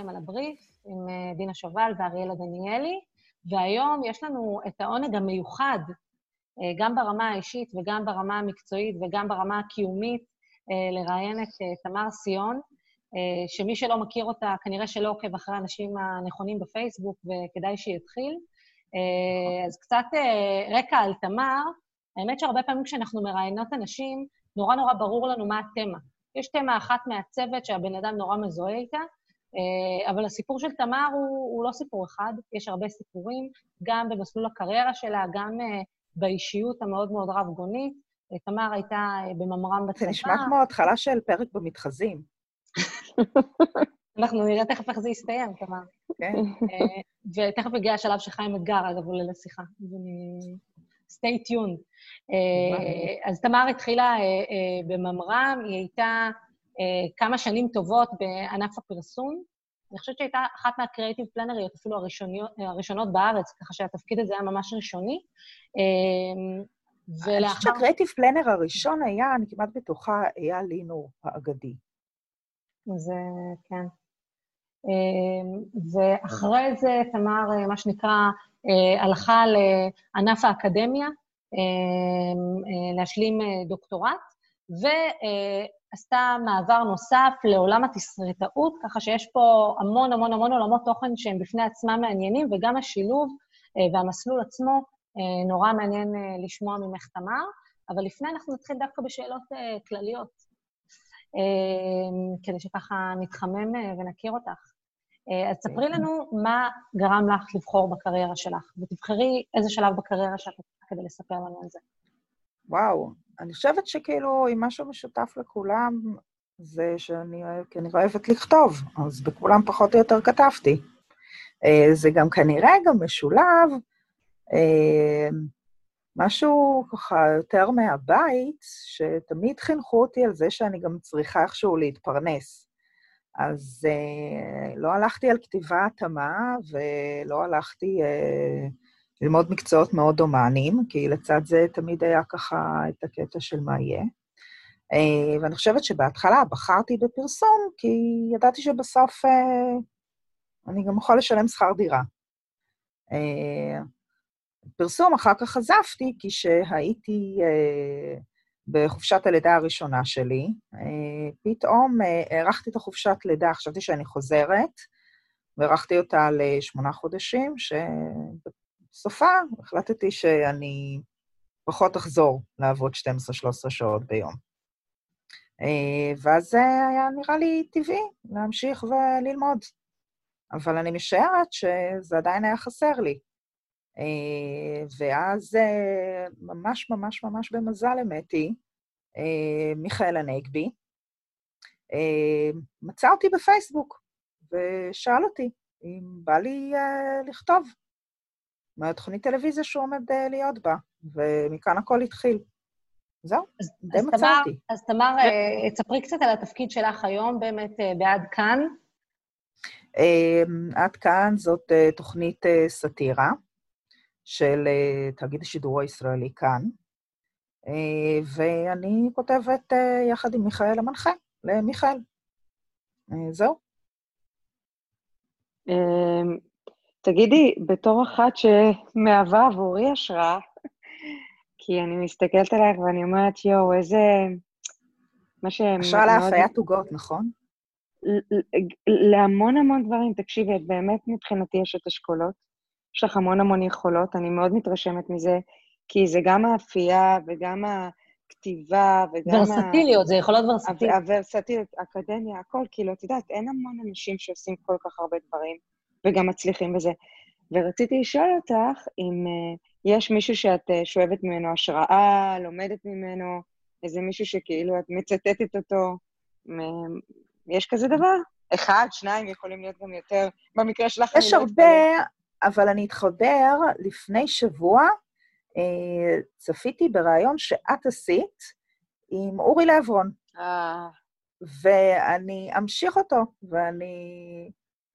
אתם על הבריף עם אה, דינה שובל ואריאלה דניאלי, והיום יש לנו את העונג המיוחד, גם ברמה האישית וגם ברמה המקצועית וגם ברמה הקיומית, אה, לראיין את תמר סיון, שמי שלא מכיר אותה, כנראה שלא עוקב אחרי האנשים הנכונים בפייסבוק, וכדאי שיתחיל. אז קצת רקע על תמר, האמת שהרבה פעמים כשאנחנו מראיינות אנשים, נורא נורא ברור לנו מה התמה. יש תמה אחת מהצוות שהבן אדם נורא מזוהה איתה, אה, אבל הסיפור של תמר הוא, הוא לא סיפור אחד, יש הרבה סיפורים, גם במסלול הקריירה שלה, גם אה, באישיות המאוד מאוד רב-גונית. אה, תמר הייתה בממר"ם בצבא. זה נשמע כמו התחלה של פרק במתחזים. אנחנו נראה תכף איך זה יסתיים, תמר. כן. ותכף הגיע השלב שחיים אתגר, אגב, עולה לשיחה. stay tuned. אה, אז תמר התחילה אה, אה, בממר"ם, היא הייתה כמה שנים טובות בענף הפרסום. אני חושבת שהייתה אחת מהקריאיטיב פלנריות, אפילו הראשונות בארץ, ככה שהתפקיד הזה היה ממש ראשוני. ולאחר... אני חושבת שהקריאיטיב פלנר הראשון היה, אני כמעט בטוחה, היה לינור האגדי. זה, כן. ואחרי זה תמר, מה שנקרא, הלכה לענף האקדמיה, אמ, אה, להשלים אה, דוקטורט, ועשתה מעבר נוסף לעולם התסריטאות, ככה שיש פה המון המון המון עולמות תוכן שהם בפני עצמם מעניינים, וגם השילוב אה, והמסלול עצמו נורא מעניין לשמוע ממך, תמר. אבל לפני אנחנו נתחיל דווקא בשאלות כלליות, כדי שככה נתחמם ונכיר אותך. אז ספרי לנו מה גרם לך לבחור בקריירה שלך, ותבחרי איזה שלב בקריירה שלך כדי לספר לנו על זה. וואו, אני חושבת שכאילו, אם משהו משותף לכולם, זה שאני כנראה אוהבת לכתוב, אז בכולם פחות או יותר כתבתי. אה, זה גם כנראה גם משולב, אה, משהו ככה יותר מהבית, שתמיד חינכו אותי על זה שאני גם צריכה איכשהו להתפרנס. אז אה, לא הלכתי על כתיבה התאמה, ולא הלכתי ללמוד מקצועות מאוד הומניים, כי לצד זה תמיד היה ככה את הקטע של מה יהיה. אה, ואני חושבת שבהתחלה בחרתי בפרסום, כי ידעתי שבסוף אה, אני גם יכול לשלם שכר דירה. אה, פרסום אחר כך עזבתי, כי כשהייתי בחופשת הלידה הראשונה שלי, פתאום הארכתי את החופשת לידה, חשבתי שאני חוזרת, והארכתי אותה לשמונה חודשים, בסופה החלטתי שאני פחות אחזור לעבוד 12-13 שעות ביום. אה, ואז זה היה נראה לי טבעי להמשיך וללמוד. אבל אני משערת שזה עדיין היה חסר לי. אה, ואז אה, ממש ממש ממש במזל, אמת היא, מיכאל הנגבי, מצא אותי בפייסבוק ושאל אותי אם בא לי לכתוב מהתוכנית טלוויזיה שהוא עומד אה, להיות בה, ומכאן הכל התחיל. זהו, אז, די אז מצאתי. אז תמר, אה, תספרי קצת על התפקיד שלך היום באמת אה, בעד כאן. אמ, עד כאן זאת תוכנית סאטירה של תאגיד השידור הישראלי כאן, ואני כותבת יחד עם מיכאל המנחה, למיכאל. זהו. תגידי, בתור אחת שמהווה עבורי השראה, כי אני מסתכלת עלייך ואני אומרת, יואו, איזה... מה שהם... השראה להפיית עוגות, נכון? להמון המון דברים. תקשיבי, את באמת מבחינתי אשת אשכולות. יש לך המון המון יכולות, אני מאוד מתרשמת מזה, כי זה גם האפייה וגם הכתיבה וגם... ורסטיליות, זה יכולות ורסטיליות. הוורסטיליות, אקדמיה, הכל, כאילו, את יודעת, אין המון אנשים שעושים כל כך הרבה דברים. וגם מצליחים בזה. ורציתי לשאול אותך אם uh, יש מישהו שאת uh, שואבת ממנו השראה, לומדת ממנו, איזה מישהו שכאילו את מצטטת אותו. מ- יש כזה דבר? אחד, שניים, יכולים להיות גם יותר. במקרה שלך אני לא... יש הרבה, אבל אני אתחבר לפני שבוע, uh, צפיתי בריאיון שאת עשית עם אורי לברון. אה, ואני אמשיך אותו, ואני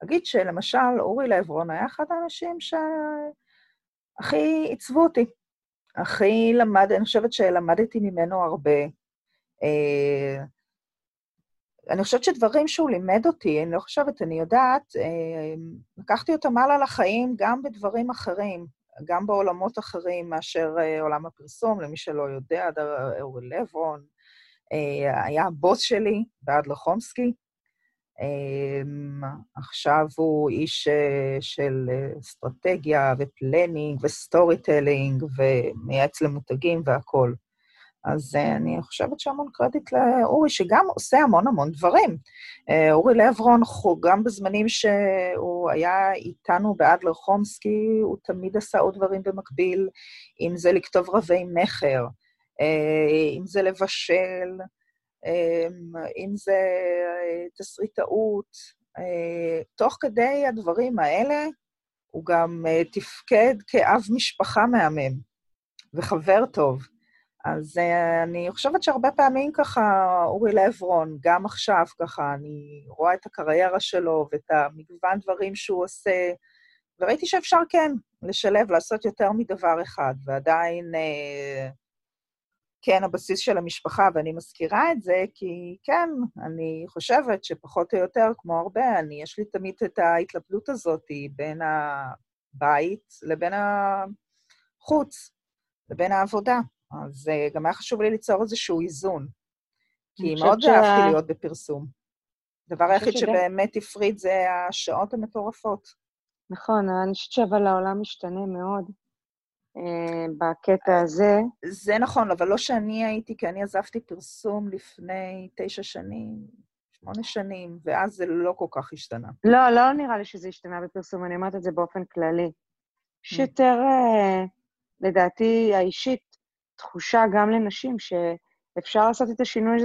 אגיד שלמשל, אורי לברון היה אחד האנשים שהכי עיצבו אותי. הכי למד, אני חושבת שלמדתי ממנו הרבה. אה, אני חושבת שדברים שהוא לימד אותי, אני לא חושבת, אני יודעת, אה, לקחתי אותם הלאה לחיים גם בדברים אחרים, גם בעולמות אחרים מאשר אה, עולם הפרסום, למי שלא יודע, אורי לברון, היה הבוס שלי באדלר חומסקי, עכשיו הוא איש של אסטרטגיה ו planning ו storytelling ומייעץ למותגים והכול. אז אני חושבת שהמון קרדיט לאורי, שגם עושה המון המון דברים. אורי לברון, גם בזמנים שהוא היה איתנו באדלר חומסקי, הוא תמיד עשה עוד דברים במקביל, אם זה לכתוב רבי מכר, אם זה לבשל, אם זה תסריטאות. תוך כדי הדברים האלה, הוא גם תפקד כאב משפחה מהמם וחבר טוב. אז אני חושבת שהרבה פעמים ככה, אורי לברון, גם עכשיו ככה, אני רואה את הקריירה שלו ואת המגוון דברים שהוא עושה, וראיתי שאפשר כן לשלב, לעשות יותר מדבר אחד, ועדיין uh, כן הבסיס של המשפחה, ואני מזכירה את זה כי כן, אני חושבת שפחות או יותר, כמו הרבה, אני, יש לי תמיד את ההתלבטות הזאת בין הבית לבין החוץ, לבין העבודה. אז uh, גם היה חשוב לי ליצור איזשהו איזון, כי מאוד ש... אהבתי להיות בפרסום. הדבר היחיד. שבאמת הפריד זה השעות המטורפות. נכון, אני חושבת שאבל העולם משתנה מאוד בקטע הזה. זה נכון, אבל לא שאני הייתי, כי אני עזבתי פרסום לפני תשע שנים, שמונה שנים, ואז זה לא כל כך השתנה. לא, לא נראה לי שזה השתנה בפרסום, אני אומרת את זה באופן כללי. יש mm. יותר, uh, לדעתי האישית, תחושה גם לנשים שאפשר לעשות את השינוי,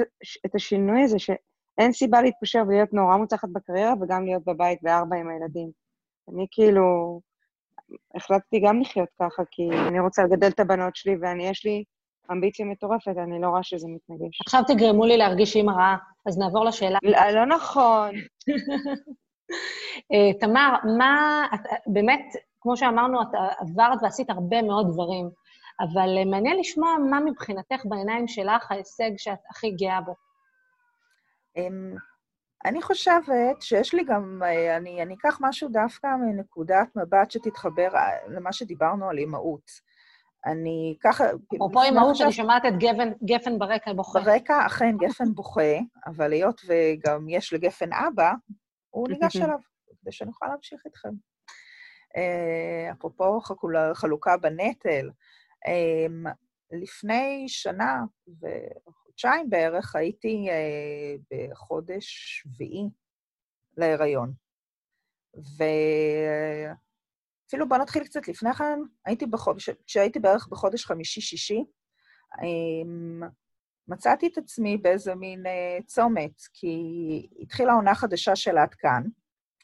את השינוי הזה, שאין סיבה להתפשר ולהיות נורא מוצלחת בקריירה וגם להיות בבית בארבע עם הילדים. אני כאילו, החלטתי גם לחיות ככה, כי אני רוצה לגדל את הבנות שלי, ואני, יש לי אמביציה מטורפת, אני לא רואה שזה מתנגש. עכשיו תגרמו לי להרגיש אימא רעה, אז נעבור לשאלה. לא, לא נכון. אה, תמר, מה, את, באמת, כמו שאמרנו, את עברת ועשית הרבה מאוד דברים. אבל אה, מעניין לשמוע מה מבחינתך בעיניים שלך ההישג שאת הכי גאה בו. אני חושבת שיש לי גם, אה, אני, אני אקח משהו דווקא מנקודת מבט שתתחבר אה, למה שדיברנו על אימהות. אני ככה... אפרופו אימהות. אני שומעת את גפן, גפן ברקע בוכה. ברקע, אכן, גפן בוכה, אבל היות וגם יש לגפן אבא, הוא ניגש אליו, כדי שאני אוכל להמשיך איתכם. אפרופו חלוקה בנטל, לפני שנה וחודשיים בערך הייתי אה, בחודש שביעי להיריון. ואפילו בוא נתחיל קצת לפני כן, הייתי בחודש, כשהייתי בערך בחודש חמישי-שישי, אמ, מצאתי את עצמי באיזה מין אה, צומת, כי התחילה עונה חדשה של עד כאן,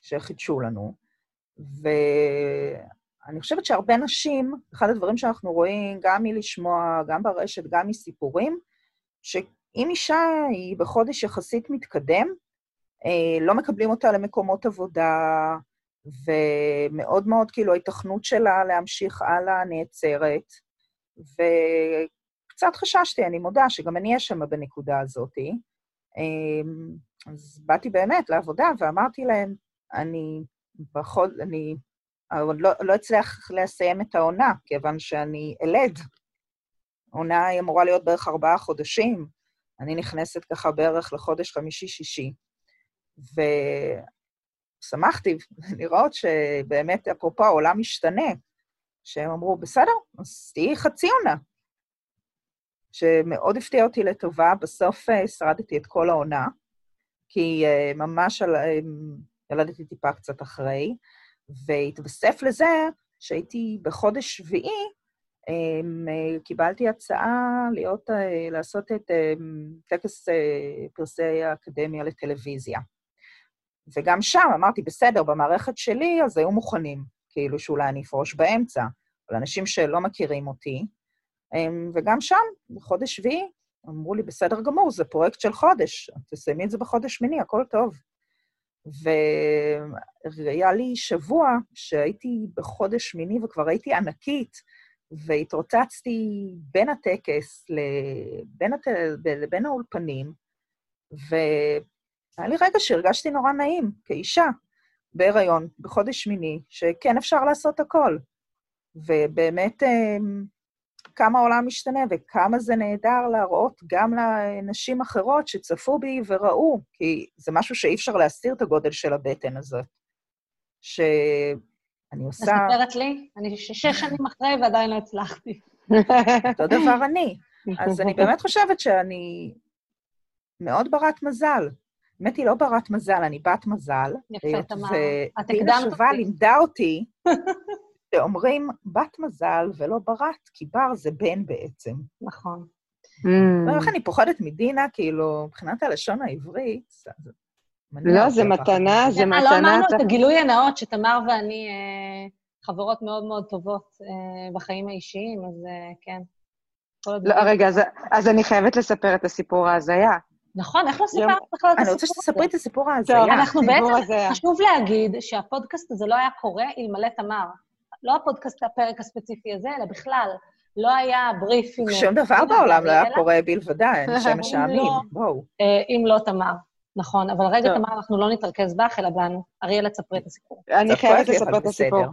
שחידשו לנו, ו... אני חושבת שהרבה נשים, אחד הדברים שאנחנו רואים, גם מלשמוע, גם ברשת, גם מסיפורים, שאם אישה היא בחודש יחסית מתקדם, אה, לא מקבלים אותה למקומות עבודה, ומאוד מאוד, כאילו, ההיתכנות שלה להמשיך הלאה נעצרת. וקצת חששתי, אני מודה, שגם אני שם בנקודה הזאת. אה, אז באתי באמת לעבודה ואמרתי להם, אני, בחוד, אני אבל לא, לא אצליח לסיים את העונה, כיוון שאני אלד. העונה היא אמורה להיות בערך ארבעה חודשים. אני נכנסת ככה בערך לחודש חמישי-שישי. ושמחתי לראות שבאמת, אפרופו, העולם משתנה. שהם אמרו, בסדר, אז תהיי חצי עונה. שמאוד הפתיע אותי לטובה, בסוף אה, שרדתי את כל העונה, כי אה, ממש אה, ילדתי טיפה קצת אחרי, והתווסף לזה שהייתי בחודש שביעי, קיבלתי הצעה להיות, אה, לעשות את אמ, טקס אה, פרסי האקדמיה לטלוויזיה. וגם שם אמרתי, בסדר, במערכת שלי, אז היו מוכנים, כאילו שאולי אני אפרוש באמצע. אבל אנשים שלא מכירים אותי, אמ, וגם שם, בחודש שביעי, אמרו לי, בסדר גמור, זה פרויקט של חודש, תסיימי את זה בחודש שמיני, הכל טוב. והיה לי שבוע שהייתי בחודש שמיני וכבר הייתי ענקית, והתרוצצתי בין הטקס לבין, הת... לבין האולפנים, והיה לי רגע שהרגשתי נורא נעים, כאישה, בהיריון, בחודש שמיני, שכן אפשר לעשות הכל. ובאמת, אמ, כמה העולם משתנה וכמה זה נהדר להראות גם לנשים אחרות שצפו בי וראו, כי זה משהו שאי אפשר להסתיר את הגודל של הבטן הזאת. שאני עושה... מספרת לי? אני שש שנים אחרי ועדיין לא הצלחתי. אותו דבר אני. אז אני באמת חושבת שאני מאוד ברת מזל. האמת היא לא ברת מזל, אני בת מזל. יפה, תמר. את ודינה שובה לימדה אותי שאומרים בת מזל ולא ברת, כי בר זה בן בעצם. נכון. איך אני פוחדת מדינה, כאילו, מבחינת הלשון העברית, לא, זה מתנה, זה מתנה. לא אמרנו את הגילוי הנאות שתמר ואני אה, חברות מאוד מאוד טובות אה, בחיים האישיים, אז אה, כן. לא, רגע, אז אני חייבת לספר את הסיפור ההזיה. נכון, איך לא סיפרת בכלל את הסיפור הזה? אני רוצה שתספרי את הסיפור ההזיה. אנחנו בעצם, חשוב להגיד שהפודקאסט הזה לא היה קורה אלמלא תמר. לא הפודקאסט, הפרק הספציפי הזה, אלא בכלל. לא היה בריף עם... שום דבר בעולם לא היה קורה בלבדה, אין העמים, לא- בואו. אה, אם לא תמר. נכון, אבל רגע, תמר, אנחנו לא נתרכז בך, אלא בנו. אריאלה, תספרי את הסיפור. אני חייבת לספר את הסיפור.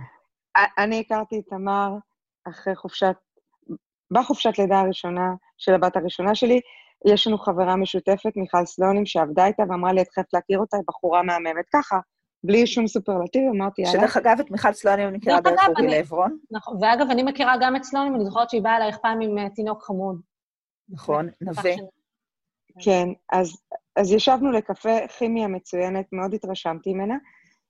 אני הכרתי את תמר אחרי חופשת... בחופשת לידה הראשונה של הבת הראשונה שלי, יש לנו חברה משותפת, מיכל סלונים, שעבדה איתה ואמרה לי, את חייבת להכיר אותה, היא בחורה מהממת. ככה, בלי שום סופרלטיב, אמרתי, יאללה. שדרך אגב, את מיכל סלונים אני מכירה דרך אורי לעברון. נכון, ואגב, אני מכירה גם את סלונים, אני זוכרת שהיא באה אלייך פעם עם אה, תינוק חמוד. נכון, נווה. כן, אז, אז ישבנו לקפה, כימיה מצוינת, מאוד התרשמתי ממנה.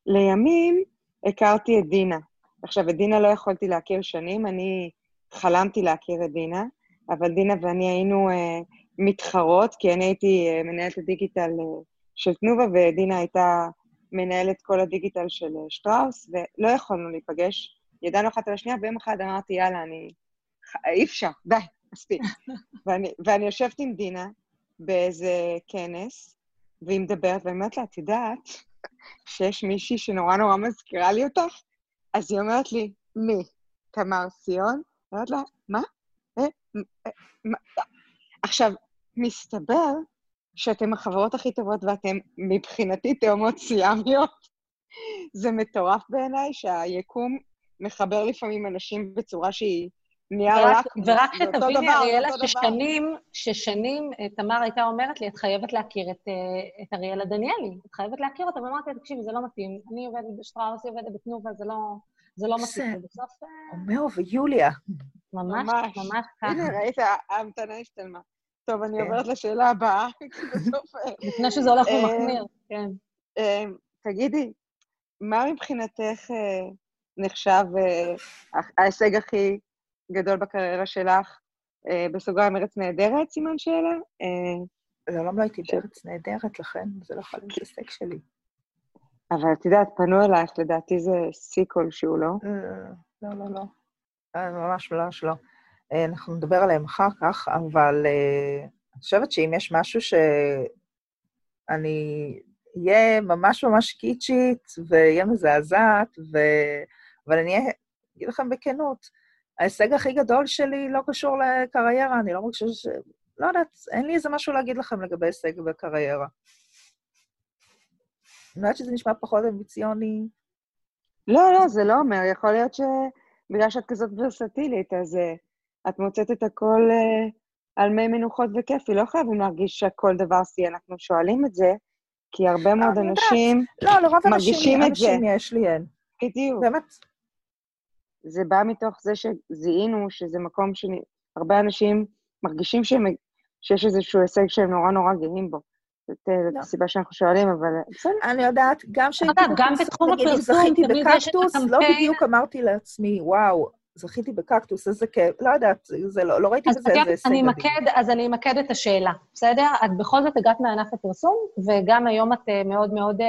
לימים הכרתי את דינה. עכשיו, את דינה לא יכולתי להכיר שנים, אני חלמתי להכיר את דינה, אבל דינה ואני היינו אה, מתחרות, כי אני הייתי אה, מנהלת הדיגיטל אה, של תנובה, ודינה הייתה מנהלת כל הדיגיטל של אה, שטראוס, ולא יכולנו להיפגש. ידענו אחת על השנייה, ויום אחד אמרתי, יאללה, אני... אי אפשר, די, מספיק. ואני, ואני יושבת עם דינה באיזה כנס, והיא מדברת, ואני אומרת לה, את יודעת שיש מישהי שנורא נורא מזכירה לי אותך? אז היא אומרת לי, מי? תמר ציון? אני אומרת לה? אה, אה, מה? עכשיו, מסתבר שאתם החברות הכי טובות ואתם מבחינתי תאומות סיאמיות. זה מטורף בעיניי שהיקום מחבר לפעמים אנשים בצורה שהיא נייר לק. ורק שתביני, אריאלה, ששנים, ששנים אה, תמר הייתה אומרת לי, את חייבת להכיר את, אה, את אריאלה דניאלי, את חייבת להכיר אותה, ואמרתי לה, תקשיבי, זה לא מתאים. אני עובדת בשטראוס, היא עובדת בתנובה, זה לא, זה לא מתאים. בסוף... אה, ויוליה. ממש, ממש ככה. הנה, ראית, ההמתנה השתלמה. טוב, אני כן. עוברת לשאלה הבאה, כי בסוף... לפני שזה הולך ומחמיר, כן. תגידי, מה מבחינתך נחשב ההישג הכי גדול בקריירה שלך? בסוגריים ארץ נהדרת, סימן שאלה? לעולם לא הייתי בארץ נהדרת, לכן זה לא יכול להיות הישג שלי. אבל את יודעת, פנו אלייך, לדעתי זה שיא כלשהו, לא? לא, לא, לא. ממש ממש לא. אה, אנחנו נדבר עליהם אחר כך, אבל אני חושבת שאם יש משהו שאני אהיה ממש ממש קיצ'ית ואהיה מזעזעת, ו... אבל אני אגיד לכם בכנות, ההישג הכי גדול שלי לא קשור לקריירה, אני לא מרגישה ש... לא יודעת, אין לי איזה משהו להגיד לכם לגבי הישג בקריירה. אני יודעת שזה נשמע פחות אמביציוני. לא, לא, זה לא אומר. יכול להיות שבגלל שאת כזאת ורסטילית, אז uh, את מוצאת את הכל uh, על מי מנוחות וכיפי, לא חייבים להרגיש שכל דבר שיא, אנחנו שואלים את זה, כי הרבה מאוד אנשים לא, לרוב מרגישים את זה. לא, לרוב אנשים יש לי אין. בדיוק. באמת. זה בא מתוך זה שזיהינו שזה מקום שהרבה אנשים מרגישים שהם, שיש איזשהו הישג שהם נורא נורא גאים בו. זאת לא. הסיבה שאנחנו שואלים, אבל בסדר. אני יודעת, גם שהייתי... גם בתחום הפרסום תמיד יש את הקמפיין... לא בדיוק אמרתי לעצמי, וואו, זכיתי בקקטוס, איזה כיף, לא יודעת, זה לא, לא ראיתי בזה איזה הישג מדהים. אז אני אמקד את השאלה, בסדר? את בכל זאת הגעת מענף הפרסום, וגם היום את אה, מאוד מאוד אה,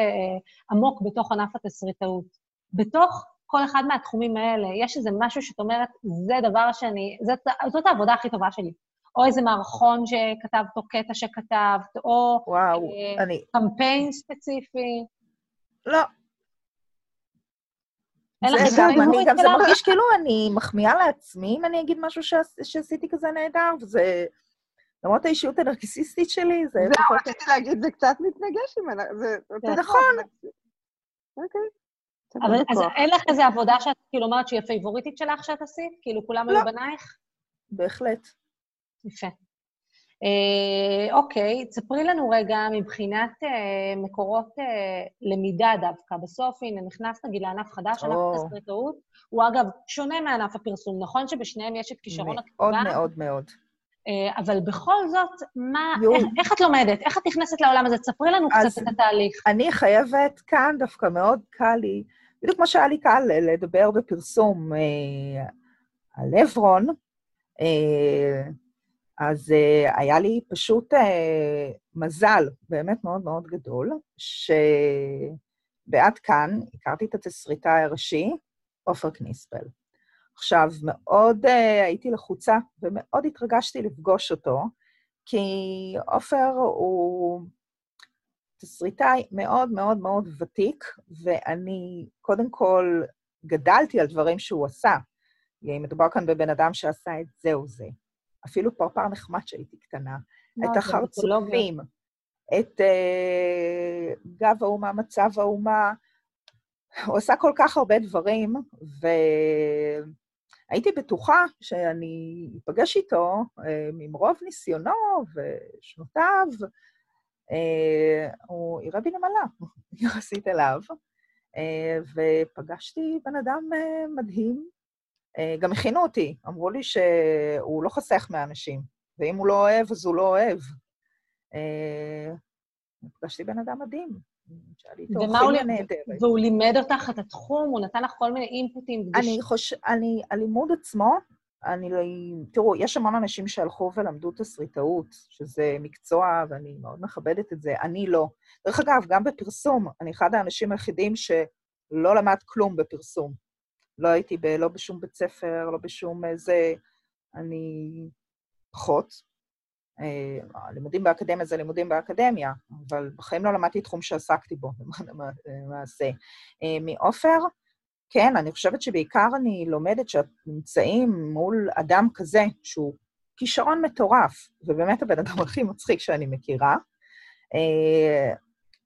עמוק בתוך ענף התסריטאות. בתוך כל אחד מהתחומים האלה, יש איזה משהו שאת אומרת, זה דבר שאני, זאת, זאת העבודה הכי טובה שלי. או איזה מערכון שכתבת, או קטע שכתבת, או וואו, אה, אני... קמפיין ספציפי. לא, זה גם, אני גם, זה? מרגיש כאילו אני מחמיאה לעצמי אם אני אגיד משהו שעש- שעשיתי כזה נהדר, וזה... למרות האישיות הנרקיסיסטית שלי, זה... זהו, רציתי להגיד, זה קצת מתנגש עם... ה- זה. נכון. אוקיי. אבל אז. אין לך איזה עבודה שאת כאילו אומרת שהיא הפייבוריטית שלך שאת עשית? כאילו כולם היו לא. בנייך? בהחלט. יפה. אה, אוקיי, תספרי לנו רגע מבחינת אה, מקורות אה, למידה דווקא. בסוף, הנה, נכנסת נגיד לענף חדש, ענף או. התסריטאות. הוא אגב שונה מענף הפרסום, נכון שבשניהם יש את כישרון מאוד הכתיבה? מאוד מאוד. אה, אבל בכל זאת, מה. איך, איך את לומדת? איך את נכנסת לעולם הזה? תספרי לנו קצת את התהליך. אני חייבת כאן, דווקא מאוד קל לי, בדיוק כמו שהיה לי קל לדבר בפרסום אה, על עברון, אה, אז אה, היה לי פשוט אה, מזל באמת מאוד מאוד גדול, שבעד כאן הכרתי את התסריטאי הראשי, עופר קניספל. עכשיו, מאוד אה, הייתי לחוצה ומאוד התרגשתי לפגוש אותו, כי עופר הוא תסריטאי מאוד מאוד מאוד ותיק, ואני קודם כל גדלתי על דברים שהוא עשה. מדובר כאן בבן אדם שעשה את זה או זה. אפילו פרפר נחמד שהייתי קטנה. את החרצופים, את אה, גב האומה, מצב האומה. הוא עשה כל כך הרבה דברים, והייתי בטוחה שאני אפגש איתו אה, ממרוב ניסיונו ושנותיו, הוא יראה בי נמלה יחסית אליו, אה, ופגשתי בן אדם אה, מדהים. אה, גם הכינו אותי, אמרו לי שהוא לא חוסך מאנשים, ואם הוא לא אוהב, אז הוא לא אוהב. אה, פגשתי בן אדם מדהים, שהיה לי איתו ומה הוא כימיה לימד? נהדרת. והוא לימד אותך את התחום? הוא נתן לך כל מיני אינפוטים? אני חושב, אני, הלימוד עצמו, אני, לא- תראו, יש המון אנשים שהלכו ולמדו תסריטאות, שזה מקצוע, ואני מאוד מכבדת את זה, אני לא. דרך אגב, גם בפרסום, אני אחד האנשים היחידים שלא למד כלום בפרסום. לא הייתי ב, לא בשום בית ספר, לא בשום איזה... אני פחות. אה, הלימודים באקדמיה זה לימודים באקדמיה, אבל בחיים לא למדתי תחום שעסקתי בו, למעשה. אה, מעופר, כן, אני חושבת שבעיקר אני לומדת שאת נמצאים מול אדם כזה, שהוא כישרון מטורף, ובאמת הבן אדם הכי מצחיק שאני מכירה. אה,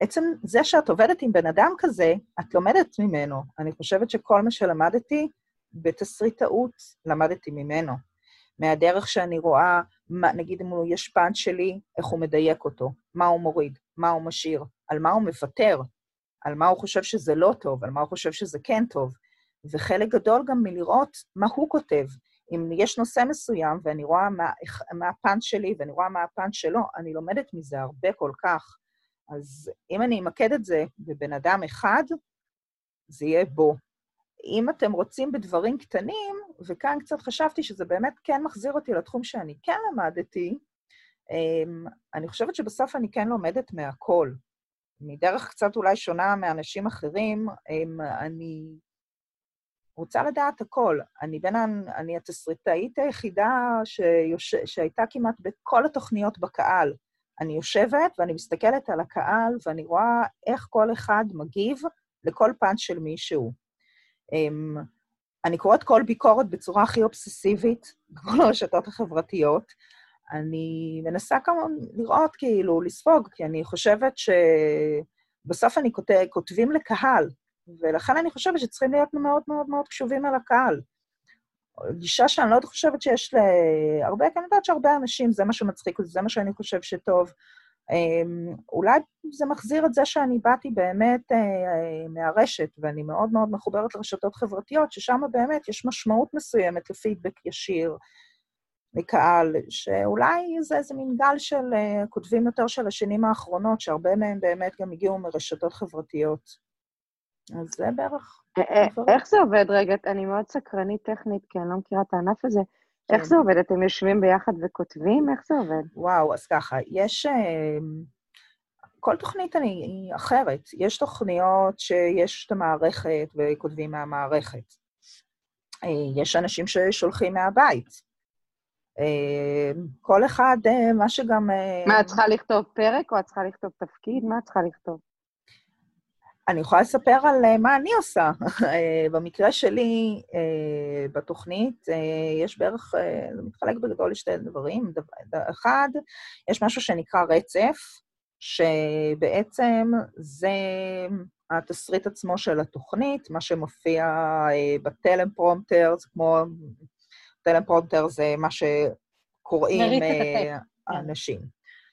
עצם זה שאת עובדת עם בן אדם כזה, את לומדת ממנו. אני חושבת שכל מה שלמדתי בתסריטאות, למדתי ממנו. מהדרך שאני רואה, מה, נגיד אם הוא פאנץ' שלי, איך הוא מדייק אותו, מה הוא מוריד, מה הוא משאיר, על מה הוא מוותר, על מה הוא חושב שזה לא טוב, על מה הוא חושב שזה כן טוב. וחלק גדול גם מלראות מה הוא כותב. אם יש נושא מסוים ואני רואה מה, מה הפאנץ' שלי ואני רואה מה הפאנץ' שלו, אני לומדת מזה הרבה כל כך. אז אם אני אמקד את זה בבן אדם אחד, זה יהיה בו. אם אתם רוצים בדברים קטנים, וכאן קצת חשבתי שזה באמת כן מחזיר אותי לתחום שאני כן למדתי, אמ, אני חושבת שבסוף אני כן לומדת מהכל. מדרך קצת אולי שונה מאנשים אחרים, אמ, אני רוצה לדעת הכל. אני בין, אני התסריטאית היחידה שיוש... שהייתה כמעט בכל התוכניות בקהל. אני יושבת ואני מסתכלת על הקהל ואני רואה איך כל אחד מגיב לכל פאנץ' של מישהו. Um, אני קוראת כל ביקורת בצורה הכי אובססיבית, בכל הרשתות החברתיות. אני מנסה כמובן לראות, כאילו, לספוג, כי אני חושבת שבסוף אני כותב, כותבים לקהל, ולכן אני חושבת שצריכים להיות מאוד מאוד מאוד קשובים על הקהל. גישה שאני לא חושבת שיש להרבה, כי אני יודעת שהרבה אנשים, זה מה שמצחיק אותי, זה מה שאני חושב שטוב. אולי זה מחזיר את זה שאני באתי באמת מהרשת, ואני מאוד מאוד מחוברת לרשתות חברתיות, ששם באמת יש משמעות מסוימת לפידבק ישיר לקהל, שאולי זה איזה מין גל של כותבים יותר של השנים האחרונות, שהרבה מהם באמת גם הגיעו מרשתות חברתיות. אז זה בערך... איך זה עובד רגע? אני מאוד סקרנית טכנית, כי אני לא מכירה את הענף הזה. איך זה עובד? אתם יושבים ביחד וכותבים? איך זה עובד? וואו, אז ככה, יש... כל תוכנית אני, היא אחרת. יש תוכניות שיש את המערכת וכותבים מהמערכת. אה, יש אנשים ששולחים מהבית. אה, כל אחד, אה, מה שגם... מה, את צריכה לכתוב פרק או את צריכה לכתוב תפקיד? מה את צריכה לכתוב? אני יכולה לספר על מה אני עושה. במקרה שלי, בתוכנית, יש בערך, זה מתחלק בגדול לשתי דברים. אחד, יש משהו שנקרא רצף, שבעצם זה התסריט עצמו של התוכנית, מה שמופיע אה, בטלמפרומטר, זה כמו... טלמפרומטר זה מה שקוראים אה, האנשים.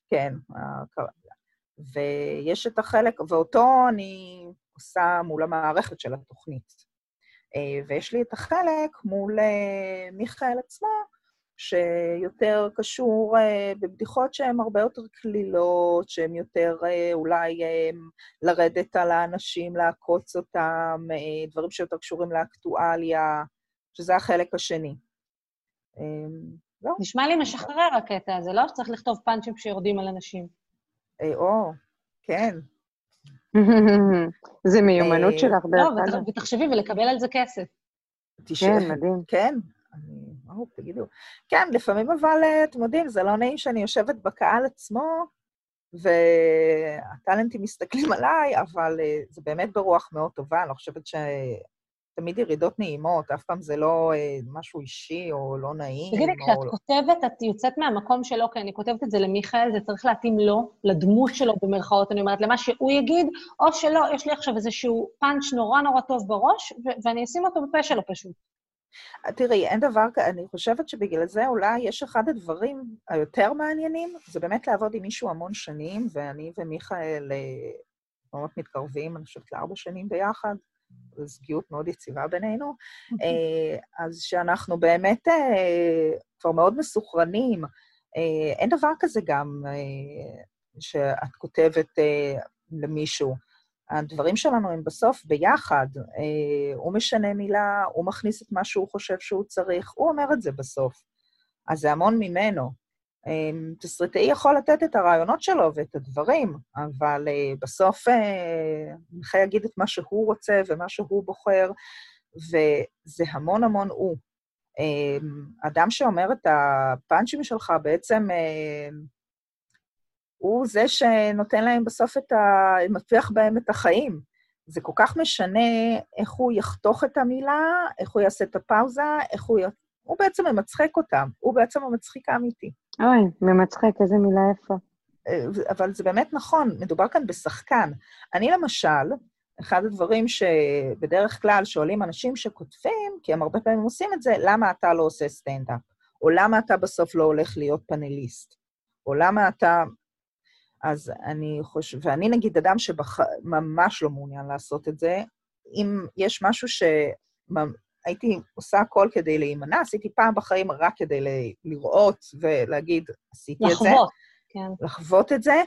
כן, ויש את החלק, ואותו אני עושה מול המערכת של התוכנית. אה, ויש לי את החלק מול מיכאל עצמו, שיותר קשור בבדיחות שהן הרבה יותר קלילות, שהן יותר אולי לרדת על האנשים, לעקוץ אותם, דברים שיותר קשורים לאקטואליה, שזה החלק השני. לא. נשמע לי משחרר הקטע הזה, לא שצריך לכתוב פאנצ'ים שיורדים על אנשים. או, כן. זה מיומנות שלך, דרך אגב. לא, ותחשבי, ולקבל על זה כסף. כן, מדהים. כן, אני אהוב, תגידו. כן, לפעמים אבל, אה, אתם יודעים, זה לא נעים שאני יושבת בקהל עצמו, והטאלנטים מסתכלים עליי, אבל אה, זה באמת ברוח מאוד טובה, אני לא חושבת שתמיד ירידות נעימות, אף פעם זה לא אה, משהו אישי או לא נעים. תגידי, כשאת לא... כותבת, את יוצאת מהמקום של, אוקיי, אני כותבת את זה למיכאל, זה צריך להתאים לו, לדמות שלו במרכאות, אני אומרת, למה שהוא יגיד, או שלא, יש לי עכשיו איזשהו פאנץ' נורא נורא טוב בראש, ואני אשים אותו בפה שלו פשוט. תראי, אין דבר כזה, אני חושבת שבגלל זה אולי יש אחד הדברים היותר מעניינים, זה באמת לעבוד עם מישהו המון שנים, ואני ומיכאל אה, מאוד מתקרבים, אני חושבת, לארבע שנים ביחד, זוגיות מאוד יציבה בינינו, אה, אז שאנחנו באמת אה, כבר מאוד מסוכרנים. אין דבר כזה גם שאת כותבת למישהו. הדברים שלנו הם בסוף ביחד. אה, הוא משנה מילה, הוא מכניס את מה שהוא חושב שהוא צריך, הוא אומר את זה בסוף. אז זה המון ממנו. אה, תסריטאי יכול לתת את הרעיונות שלו ואת הדברים, אבל אה, בסוף נכה יגיד את מה שהוא רוצה ומה שהוא בוחר, וזה המון המון הוא. אדם שאומר את הפאנצ'ים שלך בעצם הוא זה שנותן להם בסוף את ה... מפיח בהם את החיים. זה כל כך משנה איך הוא יחתוך את המילה, איך הוא יעשה את הפאוזה, איך הוא... הוא בעצם ממצחק אותם, הוא בעצם המצחיק האמיתי. אוי, ממצחק, איזה מילה יפה. אה, אבל זה באמת נכון, מדובר כאן בשחקן. אני למשל, אחד הדברים שבדרך כלל שואלים אנשים שכותבים, כי הם הרבה פעמים עושים את זה, למה אתה לא עושה סטנדאפ? או למה אתה בסוף לא הולך להיות פאנליסט? או למה אתה... אז אני חושבת, ואני נגיד אדם שממש לא מעוניין לעשות את זה, אם יש משהו שהייתי עושה הכל כדי להימנע, עשיתי פעם בחיים רק כדי לראות ולהגיד, עשיתי לחוות, את זה. לחוות, כן. לחוות את זה.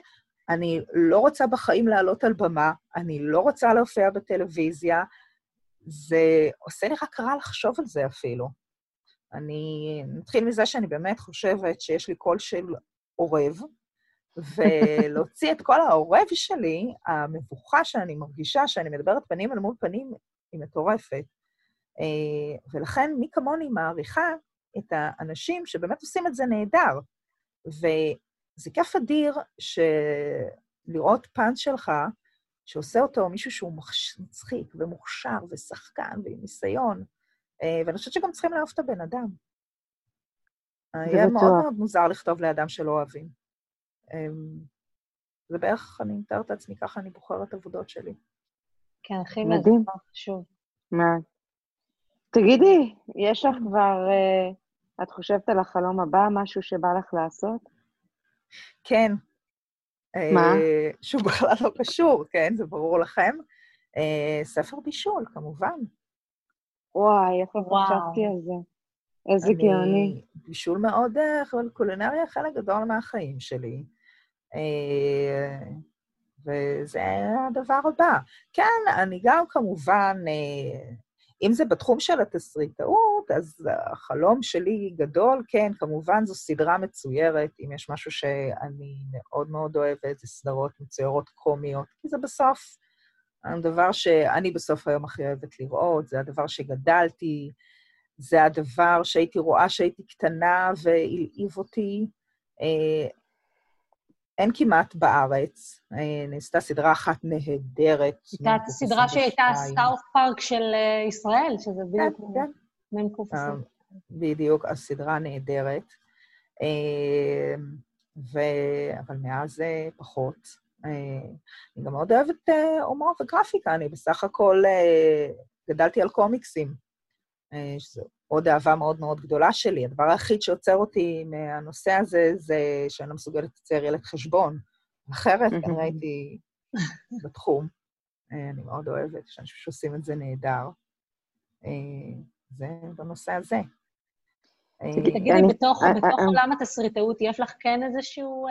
אני לא רוצה בחיים לעלות על במה, אני לא רוצה להופיע בטלוויזיה, זה עושה לי רק רע לחשוב על זה אפילו. אני נתחיל מזה שאני באמת חושבת שיש לי קול של עורב, ולהוציא את כל העורב שלי, המבוכה שאני מרגישה, שאני מדברת פנים אל מול פנים, היא מטורפת. אה, ולכן מי כמוני מעריכה את האנשים שבאמת עושים את זה נהדר. וזה כיף אדיר לראות פאנץ' שלך, שעושה אותו מישהו שהוא מצחיק ומוכשר ושחקן ועם ניסיון, אה, ואני חושבת שגם צריכים לאהוב את הבן אדם. יהיה מאוד מאוד מוזר לכתוב לאדם שלא אוהבים. זה בערך, אני מתארת לעצמי, ככה אני בוחרת עבודות שלי. כן, הכי מדהים. חשוב. מה? תגידי, יש לך כבר, uh, את חושבת על החלום הבא, משהו שבא לך לעשות? כן. מה? Uh, שהוא בכלל לא קשור, כן? זה ברור לכם. Uh, ספר בישול, כמובן. וואי, איך חשבתי על זה. איזה גאוני. בישול מאוד, קולינריה חלק גדול מהחיים שלי. אה, וזה הדבר הבא. כן, אני גם כמובן, אה, אם זה בתחום של התסריטאות, אז החלום שלי גדול, כן, כמובן זו סדרה מצוירת, אם יש משהו שאני מאוד מאוד אוהבת, זה סדרות מצוירות קומיות, כי זה בסוף הדבר שאני בסוף היום הכי אוהבת לראות, זה הדבר שגדלתי, זה הדבר שהייתי רואה שהייתי קטנה והלהיב אותי. אה, אין כמעט בארץ. אה, נעשתה סדרה אחת נהדרת. הייתה סדרה שהייתה סטארט פארק של אה, ישראל, שזה בדיוק כן, כן. מ"ק אה, בדיוק, הסדרה נהדרת. ו... אבל מאז פחות. אני גם מאוד אוהבת הומור וגרפיקה, אני בסך הכל גדלתי על קומיקסים, שזה עוד אהבה מאוד מאוד גדולה שלי. הדבר היחיד שעוצר אותי מהנושא הזה זה שאני לא מסוגלת לצייר ילד חשבון. אחרת, כנראה הייתי בתחום. אה, אני מאוד אוהבת, יש אנשים שעושים את זה נהדר. אה, זה בנושא הזה. אה, תגידי, בתוך עולם התסריטאות, יש לך כן איזשהו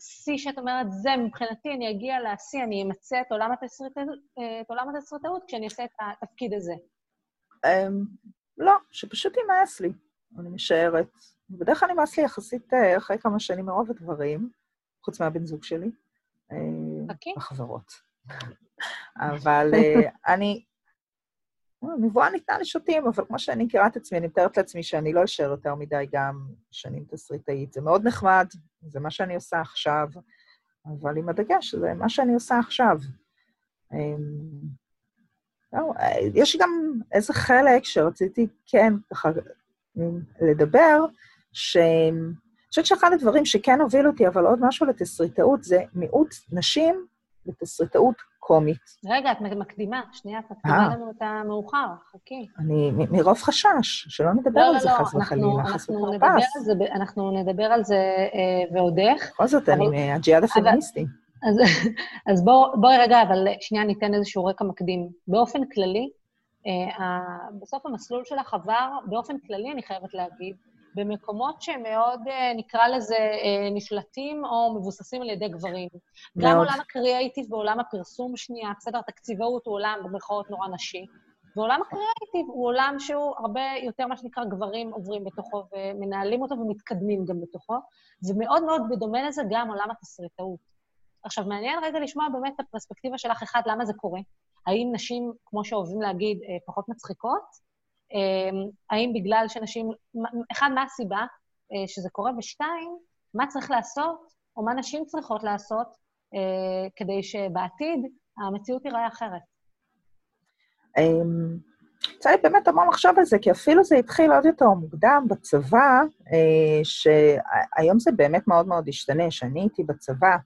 שיא שאת אומרת, זה מבחינתי, אני אגיע לשיא, אני אמצה את עולם התסריטאות כשאני אעשה את התפקיד הזה. אמ, לא, שפשוט יימאס לי, אני משערת. בדרך כלל נמאס לי יחסית אה, אחרי כמה שנים מרוב הדברים, חוץ מהבן זוג שלי. אוקיי. החברות. אבל אה, אני... נבואה ניתנה לשוטים, אבל כמו שאני מכירה את עצמי, אני מתארת לעצמי שאני לא אשאר יותר מדי גם שנים תסריטאית. זה מאוד נחמד, זה מה שאני עושה עכשיו, אבל עם הדגש, זה מה שאני עושה עכשיו. לא, יש גם איזה חלק שרציתי כן ככה לדבר, שאני חושבת שאחד הדברים שכן הוביל אותי, אבל עוד משהו לתסריטאות, זה מיעוט נשים בתסריטאות קומית. רגע, את מקדימה, שנייה, את מקדימה אה. לנו את המאוחר, חכי. אני, מרוב חשש, שלא נדבר לא, על זה לא, חס וחלילה, חס וחלילה. אנחנו נדבר על זה אה, ועוד איך. בכל זאת, אני מהג'יהאד הפמיניסטי. אז, אז בואו בוא רגע, אבל שנייה ניתן איזשהו רקע מקדים. באופן כללי, אה, בסוף המסלול שלך עבר, באופן כללי, אני חייבת להגיד, במקומות שהם מאוד, אה, נקרא לזה, אה, נשלטים או מבוססים על ידי גברים. מאוד. גם עולם הקריאייטיב ועולם הפרסום, שנייה, בסדר, תקציבאות הוא עולם במרכאות נורא נשי, ועולם הקריאייטיב הוא עולם שהוא הרבה יותר, מה שנקרא, גברים עוברים בתוכו ומנהלים אותו ומתקדמים גם בתוכו, ומאוד מאוד בדומה לזה גם עולם התסריטאות. עכשיו, מעניין רגע לשמוע באמת את הפרספקטיבה שלך, אחד, למה זה קורה? האם נשים, כמו שאוהבים להגיד, אה, פחות מצחיקות? אה, האם בגלל שנשים... אחד, מה הסיבה אה, שזה קורה? ושתיים, מה צריך לעשות, או מה נשים צריכות לעשות, כדי שבעתיד המציאות תיראה אחרת? אמ, יצא לי באמת המון לחשוב על זה, כי אפילו זה התחיל עוד יותר מוקדם בצבא, שהיום זה באמת מאוד מאוד השתנה. כשאני הייתי בצבא,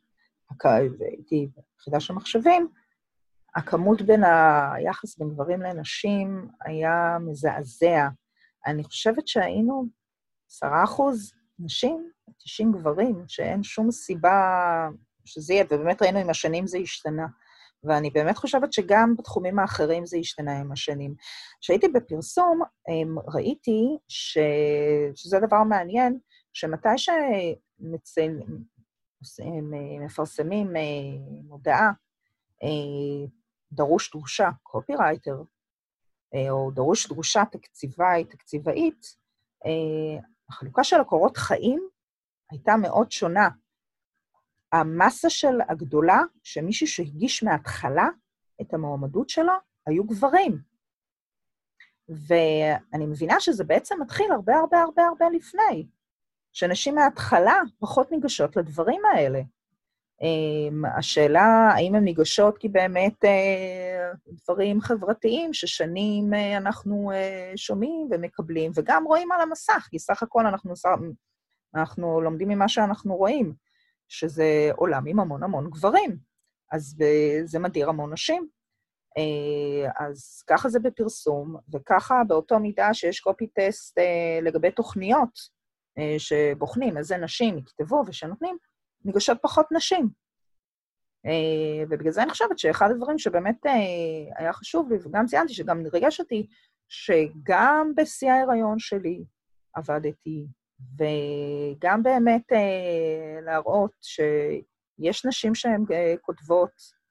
והייתי ביחידה של מחשבים, הכמות בין היחס בין גברים לנשים היה מזעזע. אני חושבת שהיינו עשרה אחוז נשים, 90 גברים, שאין שום סיבה שזה יהיה, ובאמת ראינו עם השנים זה השתנה. ואני באמת חושבת שגם בתחומים האחרים זה השתנה עם השנים. כשהייתי בפרסום, ראיתי ש... שזה דבר מעניין, שמתי שמציינים, מפרסמים אה, מודעה, אה, דרוש דרושה, קופירייטר, או דרוש דרושה תקציבאי, תקציבאית, החלוקה של הקורות חיים הייתה מאוד שונה. המסה של הגדולה, שמישהו שהגיש מההתחלה את המועמדות שלו, היו גברים. ואני מבינה שזה בעצם מתחיל הרבה הרבה הרבה הרבה לפני. שנשים מההתחלה פחות ניגשות לדברים האלה. Um, השאלה, האם הן ניגשות כי באמת uh, דברים חברתיים ששנים uh, אנחנו uh, שומעים ומקבלים, וגם רואים על המסך, כי סך הכל אנחנו, אנחנו לומדים ממה שאנחנו רואים, שזה עולם עם המון המון גברים, אז זה מדיר המון נשים. אז ככה זה בפרסום, וככה באותו מידה שיש קופי-טסט uh, לגבי תוכניות, אה, שבוחנים איזה נשים יכתבו ושנותנים, ניגשות פחות נשים. אה, ובגלל זה אני חושבת שאחד הדברים שבאמת אה, היה חשוב לי, וגם ציינתי שגם ריגש אותי, שגם בשיא ההיריון שלי עבדתי, וגם באמת להראות שיש נשים שהן כותבות,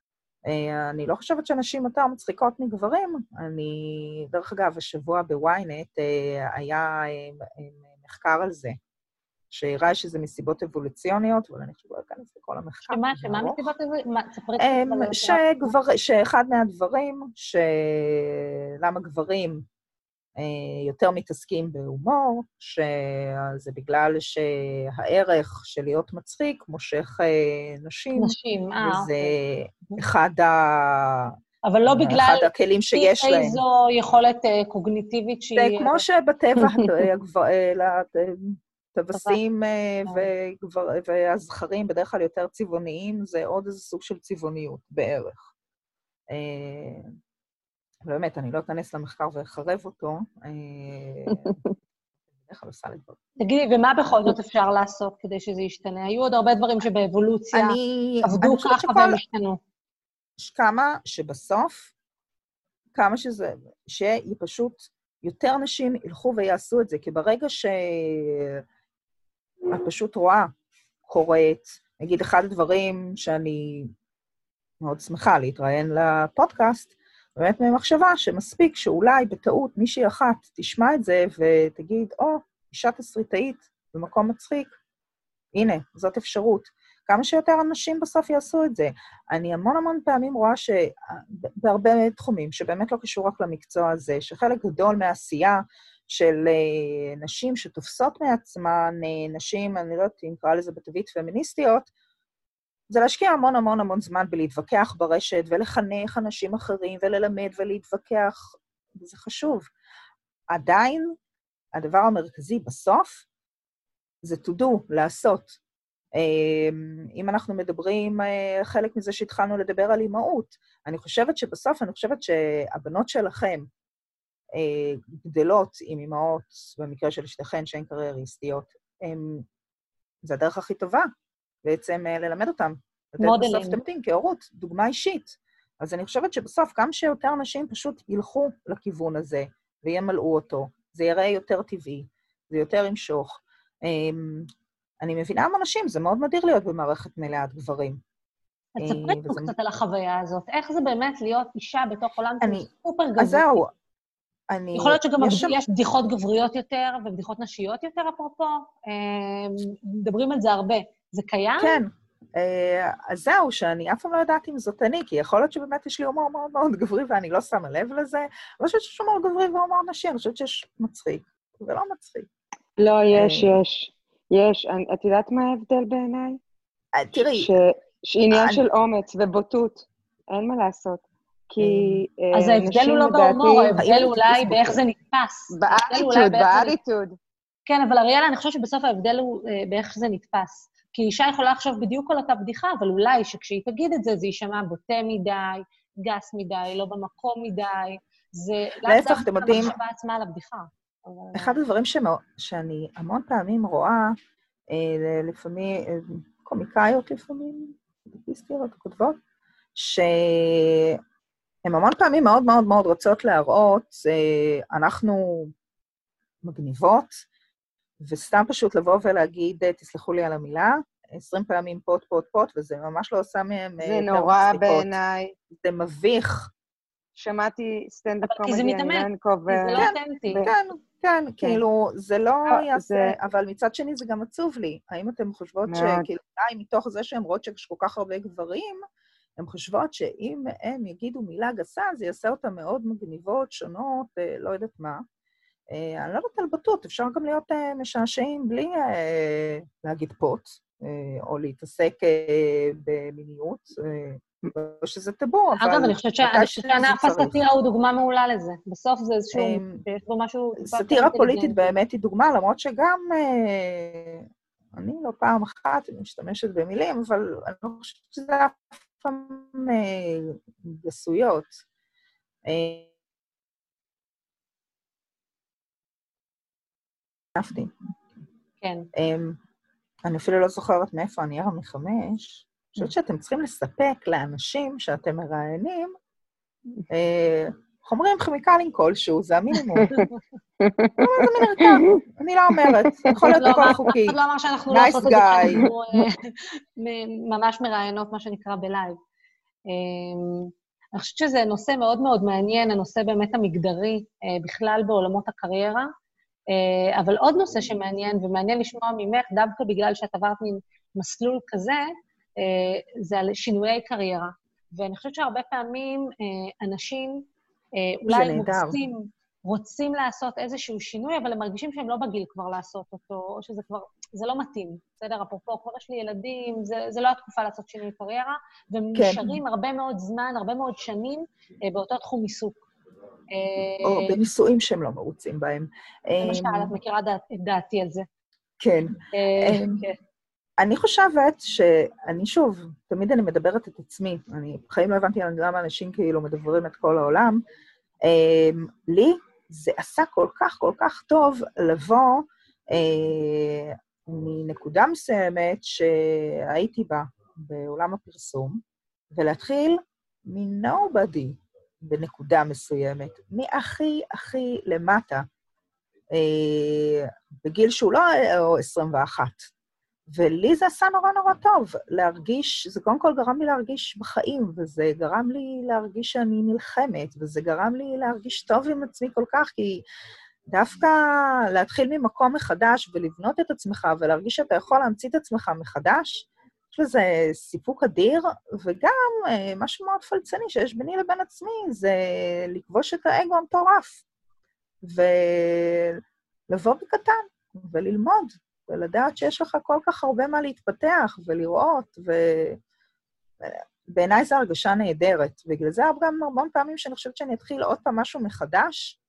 אה, אני לא חושבת שנשים יותר מצחיקות מגברים. אני, דרך אגב, השבוע בוויינט אה, היה מחקר על זה, שהראה שזה מסיבות אבולוציוניות, אבל אני חושבת לא אכנס לכל המחקר. שמה, שמה מסיבות אבולוציוניות? שאחד מהדברים, שלמה גברים אה, יותר מתעסקים בהומור, שזה בגלל שהערך של להיות מצחיק מושך אה, נשים. נשים, אה, וזה אוקיי. אחד ה... אבל לא בגלל... אחד הכלים שיש להם. איזו יכולת קוגניטיבית שהיא... זה כמו שבטבע טווסים והזכרים בדרך כלל יותר צבעוניים, זה עוד איזה סוג של צבעוניות בערך. באמת, אני לא אכנס למחקר ואחרב אותו. אה, בדרך כלל עושה לדברים. תגידי, ומה בכל זאת אפשר לעשות כדי שזה ישתנה? היו עוד הרבה דברים שבאבולוציה עבדו ככה והם השתנו. יש כמה שבסוף, כמה שזה, שיהיה פשוט, יותר נשים ילכו ויעשו את זה, כי ברגע שאת פשוט רואה, קוראת, נגיד, אחד הדברים שאני מאוד שמחה להתראיין לפודקאסט, באמת ממחשבה שמספיק שאולי בטעות מישהי אחת תשמע את זה ותגיד, או, oh, אישה תסריטאית במקום מצחיק, הנה, זאת אפשרות. כמה שיותר אנשים בסוף יעשו את זה. אני המון המון פעמים רואה שבהרבה תחומים, שבאמת לא קשור רק למקצוע הזה, שחלק גדול מהעשייה של uh, נשים שתופסות מעצמן, uh, נשים, אני לא יודעת אם נקרא לזה בתווית פמיניסטיות, זה להשקיע המון המון המון זמן בלהתווכח ברשת ולחנך אנשים אחרים וללמד ולהתווכח, וזה חשוב. עדיין, הדבר המרכזי בסוף זה to do, לעשות. אמ, אם אנחנו מדברים, אה, חלק מזה שהתחלנו לדבר על אימהות, אני חושבת שבסוף, אני חושבת שהבנות שלכם אה, גדלות עם אימהות, במקרה של שתיכן שהן קרייריסטיות, זה הדרך הכי טובה בעצם אה, ללמד אותם. מודלים. בסוף תמתין כהורות, דוגמה אישית. אז אני חושבת שבסוף, כמה שיותר נשים פשוט ילכו לכיוון הזה וימלאו אותו, זה יראה יותר טבעי, זה יותר ימשוך. אני מבינה מה נשים, זה מאוד מדהיר להיות במערכת מלאת גברים. אז ספרי לנו. קצת על החוויה הזאת. איך זה באמת להיות אישה בתוך עולם אני... סופר גברי? אז זהו, אני... יכול להיות שגם יש, יש בדיחות גבריות יותר ובדיחות נשיות יותר, אפרופו. אמ, מדברים על זה הרבה. זה קיים? כן. אה, אז זהו, שאני אף פעם לא יודעת אם זאת אני, כי יכול להיות שבאמת יש לי הומור מאוד מאוד גברי ואני לא שמה לב לזה. אני לא חושבת שיש הומור גברי והומור נשי, אני חושבת שיש מצחיק, ולא מצחיק. לא, יש, אה, יש. יש. את יודעת מה ההבדל בעיניי? אה, תראי... שעניין של אומץ ובוטות, אין מה לעשות. כי אז ההבדל הוא לא בהומור, ההבדל אולי באיך זה נתפס. באטיטוד, באטיטוד. כן, אבל אריאלה, אני חושבת שבסוף ההבדל הוא באיך זה נתפס. כי אישה יכולה לחשוב בדיוק על אותה בדיחה, אבל אולי שכשהיא תגיד את זה, זה יישמע בוטה מדי, גס מדי, לא במקום מדי. זה להפך, אתם יודעים... המחשבה עצמה על הבדיחה. אחד הדברים שמא, שאני המון פעמים רואה, אה, לפעמים, אה, קומיקאיות לפעמים, פוליטיסטיות, כותבות, שהן המון פעמים מאוד מאוד מאוד רוצות להראות, אה, אנחנו מגניבות, וסתם פשוט לבוא ולהגיד, אה, תסלחו לי על המילה, 20 פעמים פוט, פוט, פוט, וזה ממש לא עושה מהם... אה, זה נורא בעיניי. זה מביך. שמעתי סטנדאפ קומדי, כי זה מתאמן, כי זה לא כן, אותנטי. כן, כן, כן, כאילו, זה לא אה, יעשה, אבל מצד שני זה גם עצוב לי. האם אתן חושבות שכאילו, די, מתוך זה שהן רואות שיש כל כך הרבה גברים, הן חושבות שאם הם יגידו מילה גסה, זה יעשה אותן מאוד מגניבות, שונות, לא יודעת מה. אה, אני לא יודעת על בטות, אפשר גם להיות אה, משעשעים בלי אה, להגיד פוט, או להתעסק במיניות, שזה טבור, אבל... אגב, אני חושבת שענף הסאטירה הוא דוגמה מעולה לזה. בסוף זה איזשהו, יש בו משהו... סאטירה פוליטית באמת היא דוגמה, למרות שגם אני לא פעם אחת משתמשת במילים, אבל אני לא חושבת שזה אף פעם גסויות. אהבתי. כן. Um, אני אפילו לא זוכרת מאיפה אני ערה מחמש. חושבת שאתם צריכים לספק לאנשים שאתם מראיינים אה, חומרים כימיקליים כלשהו, זה המינימום. אני לא אומרת, יכול להיות לא בכל חוקי. אף אחד לא אמר שאנחנו לא עושות את זה, אנחנו אה, ממש מראיינות, מה שנקרא, בלייב. אני חושבת שזה נושא מאוד מאוד מעניין, הנושא באמת המגדרי בכלל בעולמות הקריירה. אבל עוד נושא שמעניין, ומעניין לשמוע ממך, דווקא בגלל שאת עברת ממסלול כזה, זה על שינויי קריירה. ואני חושבת שהרבה פעמים אנשים אולי רוצים, רוצים לעשות איזשהו שינוי, אבל הם מרגישים שהם לא בגיל כבר לעשות אותו, או שזה כבר, זה לא מתאים, בסדר? אפרופו, כבר יש לי ילדים, זה, זה לא התקופה לעשות שינוי קריירה, והם כן. נשארים הרבה מאוד זמן, הרבה מאוד שנים באותו תחום עיסוק. או אה, בנישואים שהם לא מרוצים בהם. למשל, את מכירה דעתי על זה. כן. אה, כן. אני חושבת שאני, שוב, תמיד אני מדברת את עצמי, אני בחיים לא הבנתי למה אנשים כאילו מדברים את כל העולם. אה, לי זה עשה כל כך כל כך טוב לבוא מנקודה מסוימת שהייתי בה בעולם הפרסום, ולהתחיל מ-nobody, בנקודה מסוימת, מהכי הכי למטה, אה, בגיל שהוא לא 21. ולי זה עשה נורא נורא טוב, להרגיש, זה קודם כל גרם לי להרגיש בחיים, וזה גרם לי להרגיש שאני נלחמת, וזה גרם לי להרגיש טוב עם עצמי כל כך, כי דווקא להתחיל ממקום מחדש ולבנות את עצמך ולהרגיש שאתה יכול להמציא את עצמך מחדש, יש לזה סיפוק אדיר, וגם אה, משהו מאוד פלצני שיש ביני לבין עצמי, זה לכבוש את האגו המטורף, ולבוא בקטן, וללמוד, ולדעת שיש לך כל כך הרבה מה להתפתח ולראות, ו... בעיניי זו הרגשה נהדרת. בגלל זה גם המון פעמים שאני חושבת שאני אתחיל עוד פעם משהו מחדש,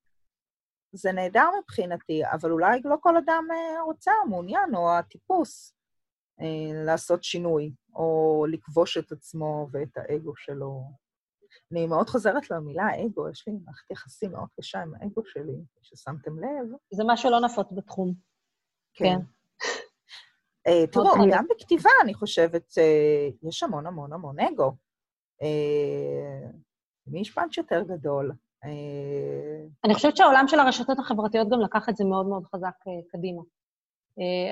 זה נהדר מבחינתי, אבל אולי לא כל אדם אה, רוצה, מעוניין, או הטיפוס. אה, לעשות שינוי, או לכבוש את עצמו ואת האגו שלו. אני מאוד חוזרת למילה אגו, יש לי מערכת יחסים מאוד קשה עם האגו שלי, ששמתם לב. זה משהו לא נפוץ בתחום. כן. כן. Uh, תראו, okay. גם בכתיבה, אני חושבת, יש המון המון המון אגו. Uh, מי פאנץ' יותר גדול? Uh... אני חושבת שהעולם של הרשתות החברתיות גם לקח את זה מאוד מאוד חזק קדימה.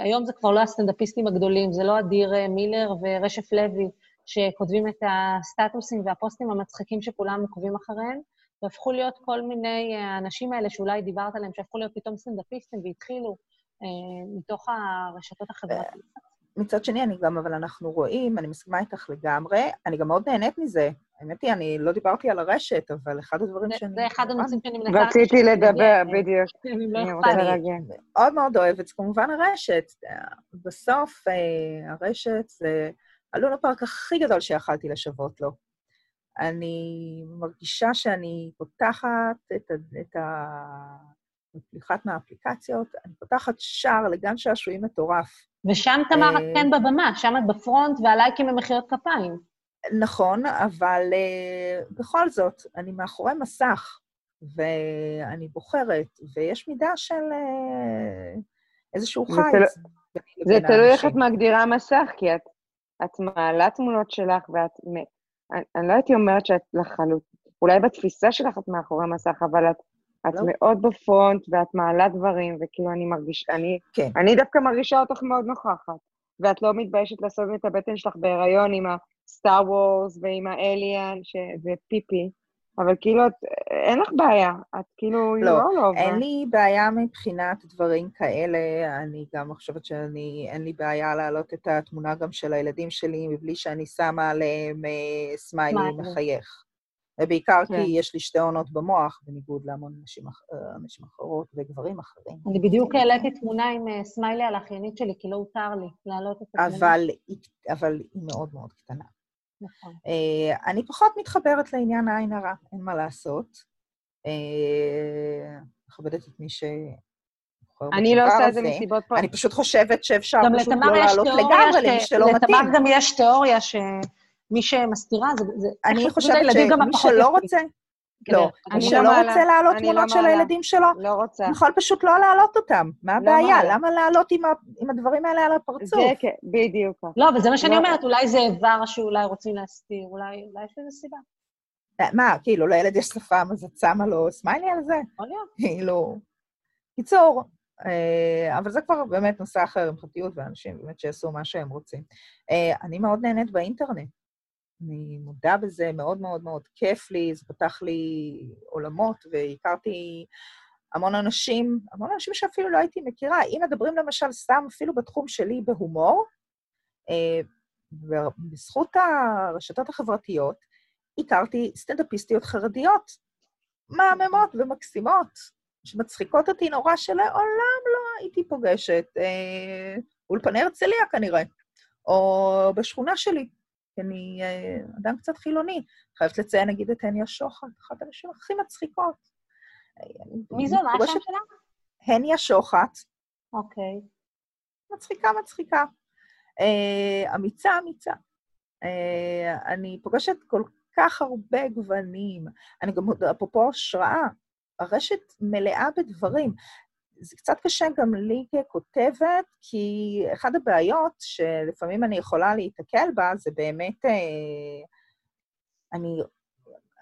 היום זה כבר לא הסטנדאפיסטים הגדולים, זה לא אדיר מילר ורשף לוי, שכותבים את הסטטוסים והפוסטים המצחיקים שכולם עוקבים אחריהם, והפכו להיות כל מיני האנשים האלה שאולי דיברת עליהם, שהפכו להיות פתאום סטנדאפיסטים והתחילו מתוך הרשתות החברתיות. מצד שני, אני גם, אבל אנחנו רואים, אני מסכימה איתך לגמרי, אני גם מאוד נהנית מזה. האמת היא, אני לא דיברתי על הרשת, אבל אחד הדברים שאני... זה אחד הנושאים שאני מנסה... רציתי לדבר, בדיוק. לא אני רוצה להגן. מאוד מאוד אוהבת, זה כמובן הרשת. בסוף, אה, הרשת זה הלון הפארק הכי גדול שיכלתי לשוות לו. אני מרגישה שאני פותחת את ה... בפתיחת מהאפליקציות, אני פותחת שער לגן שעשועים מטורף. ושם תמר את כן בבמה, שם את בפרונט והלייקים במחיאות כפיים. נכון, אבל uh, בכל זאת, אני מאחורי מסך, ואני בוחרת, ויש מידה של uh, איזשהו חיץ. זה, תלוי איך את מגדירה מסך, כי את, את מעלה תמונות שלך, ואת... אני, אני לא הייתי אומרת שאת לחלוט... אולי בתפיסה שלך את מאחורי מסך, אבל את את לא. מאוד בפרונט, ואת מעלה דברים, וכאילו אני מרגישה, אני, כן. אני דווקא מרגישה אותך מאוד נוכחת. ואת לא מתביישת לעשות את הבטן שלך בהיריון עם הסטאר וורס ועם האליאן, שזה פיפי, אבל כאילו, את, אין לך בעיה, את כאילו, לא, לא אין לי בעיה מבחינת דברים כאלה, אני גם חושבת שאני, אין לי בעיה להעלות את התמונה גם של הילדים שלי, מבלי שאני שמה עליהם אה, סמיילי מחייך. ובעיקר כן. כי יש לי שתי עונות במוח, בניגוד להמון נשים, אה, נשים אחרות וגברים אחרים. אני בדיוק העליתי תמונה עם uh, סמיילי על האחיינית שלי, כי לא הותר לי להעלות את התמונה. אבל, אבל היא מאוד מאוד קטנה. נכון. Uh, אני פחות מתחברת לעניין העין הרע, אין מה לעשות. מכבדת את מי ש... אני לא עושה את זה מסיבות פה. אני פשוט חושבת שאפשר פשוט לא לעלות לגמרי למי שלא מתאים. לתמר גם יש תיאוריה ש... מי שמסתירה, זה... זה אני חושבת שמי שלא רוצה... לא, מי שלא לא רוצה להעלות לא תמונות של הילדים שלו, לא רוצה. יכול פשוט לא להעלות אותם. מה הבעיה? למה להעלות עם הדברים האלה על הפרצוף? זה כן, בדיוק. לא, אבל זה מה שאני אומרת, אולי זה איבר שאולי רוצים להסתיר, אולי יש לזה סיבה. אה, מה, כאילו, לילד יש שפם, אז את שמה לו סמיילי על זה? יכול להיות. כאילו... קיצור, אה, אבל זה כבר באמת נושא אחר עם פרטיות ואנשים באמת שיעשו מה שהם רוצים. אה, אני מאוד נהנית באינטרנט. אני מודה בזה, מאוד מאוד מאוד כיף לי, זה פתח לי עולמות, והכרתי המון אנשים, המון אנשים שאפילו לא הייתי מכירה. אם מדברים למשל סתם אפילו בתחום שלי בהומור, אה, בזכות הרשתות החברתיות, הכרתי סטנדאפיסטיות חרדיות, מהממות ומקסימות, שמצחיקות אותי נורא שלעולם לא הייתי פוגשת. אה, אולפני הרצליה כנראה, או בשכונה שלי, כי אני אה, אדם קצת חילוני. חייבת לציין, נגיד, את הניה שוחט, אחת הנשים הכי מצחיקות. מי זו? מה השם שלה? הניה שוחט. אוקיי. מצחיקה, מצחיקה. אה, אמיצה, אמיצה. אה, אני פוגשת כל כך הרבה גוונים. אני גם, אפרופו השראה, הרשת מלאה בדברים. זה קצת קשה גם לי ככותבת, כי אחת הבעיות שלפעמים אני יכולה להיתקל בה, זה באמת, אה, אני,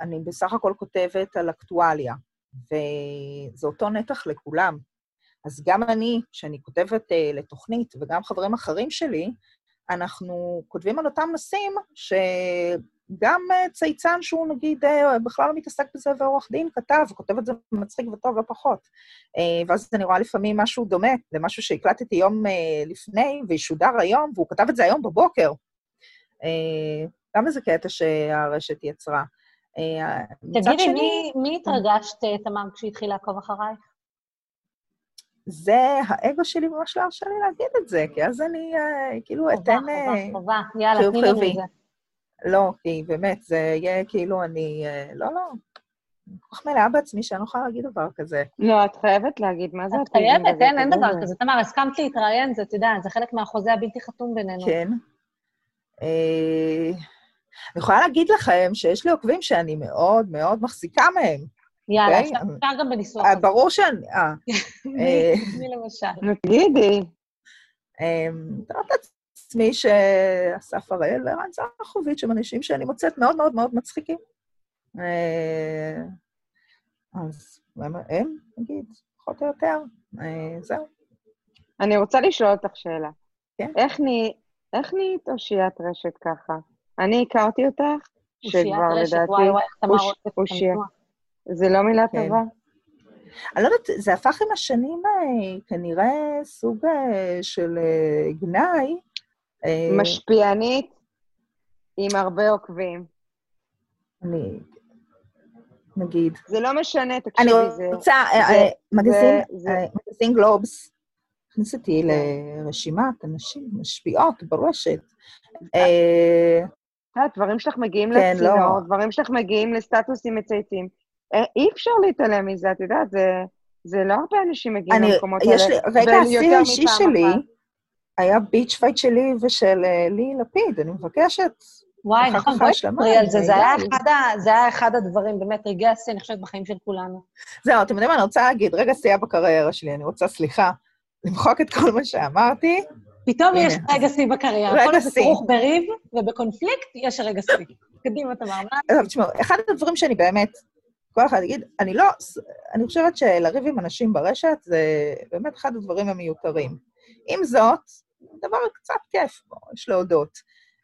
אני בסך הכל כותבת על אקטואליה, וזה אותו נתח לכולם. אז גם אני, כשאני כותבת אה, לתוכנית, וגם חברים אחרים שלי, אנחנו כותבים על אותם נושאים שגם אה, צייצן שהוא נגיד אה, בכלל לא מתעסק בזה ועורך דין כתב, כותב את זה מצחיק וטוב לא פחות. אה, ואז אני רואה לפעמים משהו דומה למשהו שהקלטתי יום לפני וישודר היום, והוא כתב את זה היום בבוקר. גם איזה קטע שהרשת יצרה. תגידי, מי, מי התרגשת, תמר, כשהתחיל לעקוב אחרייך? זה האגו שלי ממש לא הרשה לי להגיד את זה, כי אז אני כאילו אתן... חובה, חובה, חובה, יאללה, תני לנו את זה. לא, כי באמת, זה יהיה כאילו אני... Uh, לא, לא. אני כל כך מלאה בעצמי שאני לא יכולה להגיד דבר כזה. לא, את חייבת להגיד, מה זה את חייבת, אין, אין דבר כזה. תמר, הסכמת להתראיין, זה, אתה יודע, זה חלק מהחוזה הבלתי חתום בינינו. כן. אני יכולה להגיד לכם שיש לי עוקבים שאני מאוד מאוד מחזיקה מהם. יאללה, אוקיי? אפשר גם בניסוח. אה, ברור שאני... אה. מי למשל? תגידי. מתארת לעצמי שאסף הראל וערן זרחוביץ' הם אנשים שאני מוצאת מאוד מאוד מאוד מצחיקים. אה, אז הם, נגיד, פחות או יותר, זהו. אני רוצה לשאול אותך שאלה. כן? איך נהיית אושיית רשת ככה? אני הכרתי אותך, שכבר לדעתי... אושיית רשת, וואי וואי. זה לא מילה כן. טובה? אני לא יודעת, זה הפך עם השנים אה, כנראה סוג אה, של אה, גנאי. משפיענית עם הרבה עוקבים. אני... נגיד. זה לא משנה, תקשיבי, זה... אני רוצה, מגזין גלובס הכניס אותי לרשימת אנשים משפיעות ברשת. דברים שלך מגיעים כן, לא. לצינור, דברים שלך מגיעים לסטטוסים מצייתים. אה, אי אפשר להתעלם מזה, את יודעת, זה, לא הרבה אנשים מגיעים למקומות האלה. לי, רגע, השיא האישי שלי היה bitch fight שלי ושל אה, לי לפיד, אני מבקשת. וואי, נכון, בואי תדברי על זה, זה היה, אחד ה, זה היה אחד הדברים, באמת, רגעי השיא, אני חושבת, בחיים של כולנו. זהו, אתם יודעים מה, אני רוצה להגיד, רגע שיא בקריירה שלי, אני רוצה, סליחה, למחוק את כל מה שאמרתי. פתאום יש רגע שיא בקריירה. רגע שיא. כרוך בריב ובקונפליקט, יש רגע שיא. קדימה, תמר, מה? תשמעו, אחד הדברים שאני באמת כל אחד יגיד, אני לא, אני חושבת שלריב עם אנשים ברשת זה באמת אחד הדברים המיותרים. עם זאת, דבר קצת כיף, יש להודות.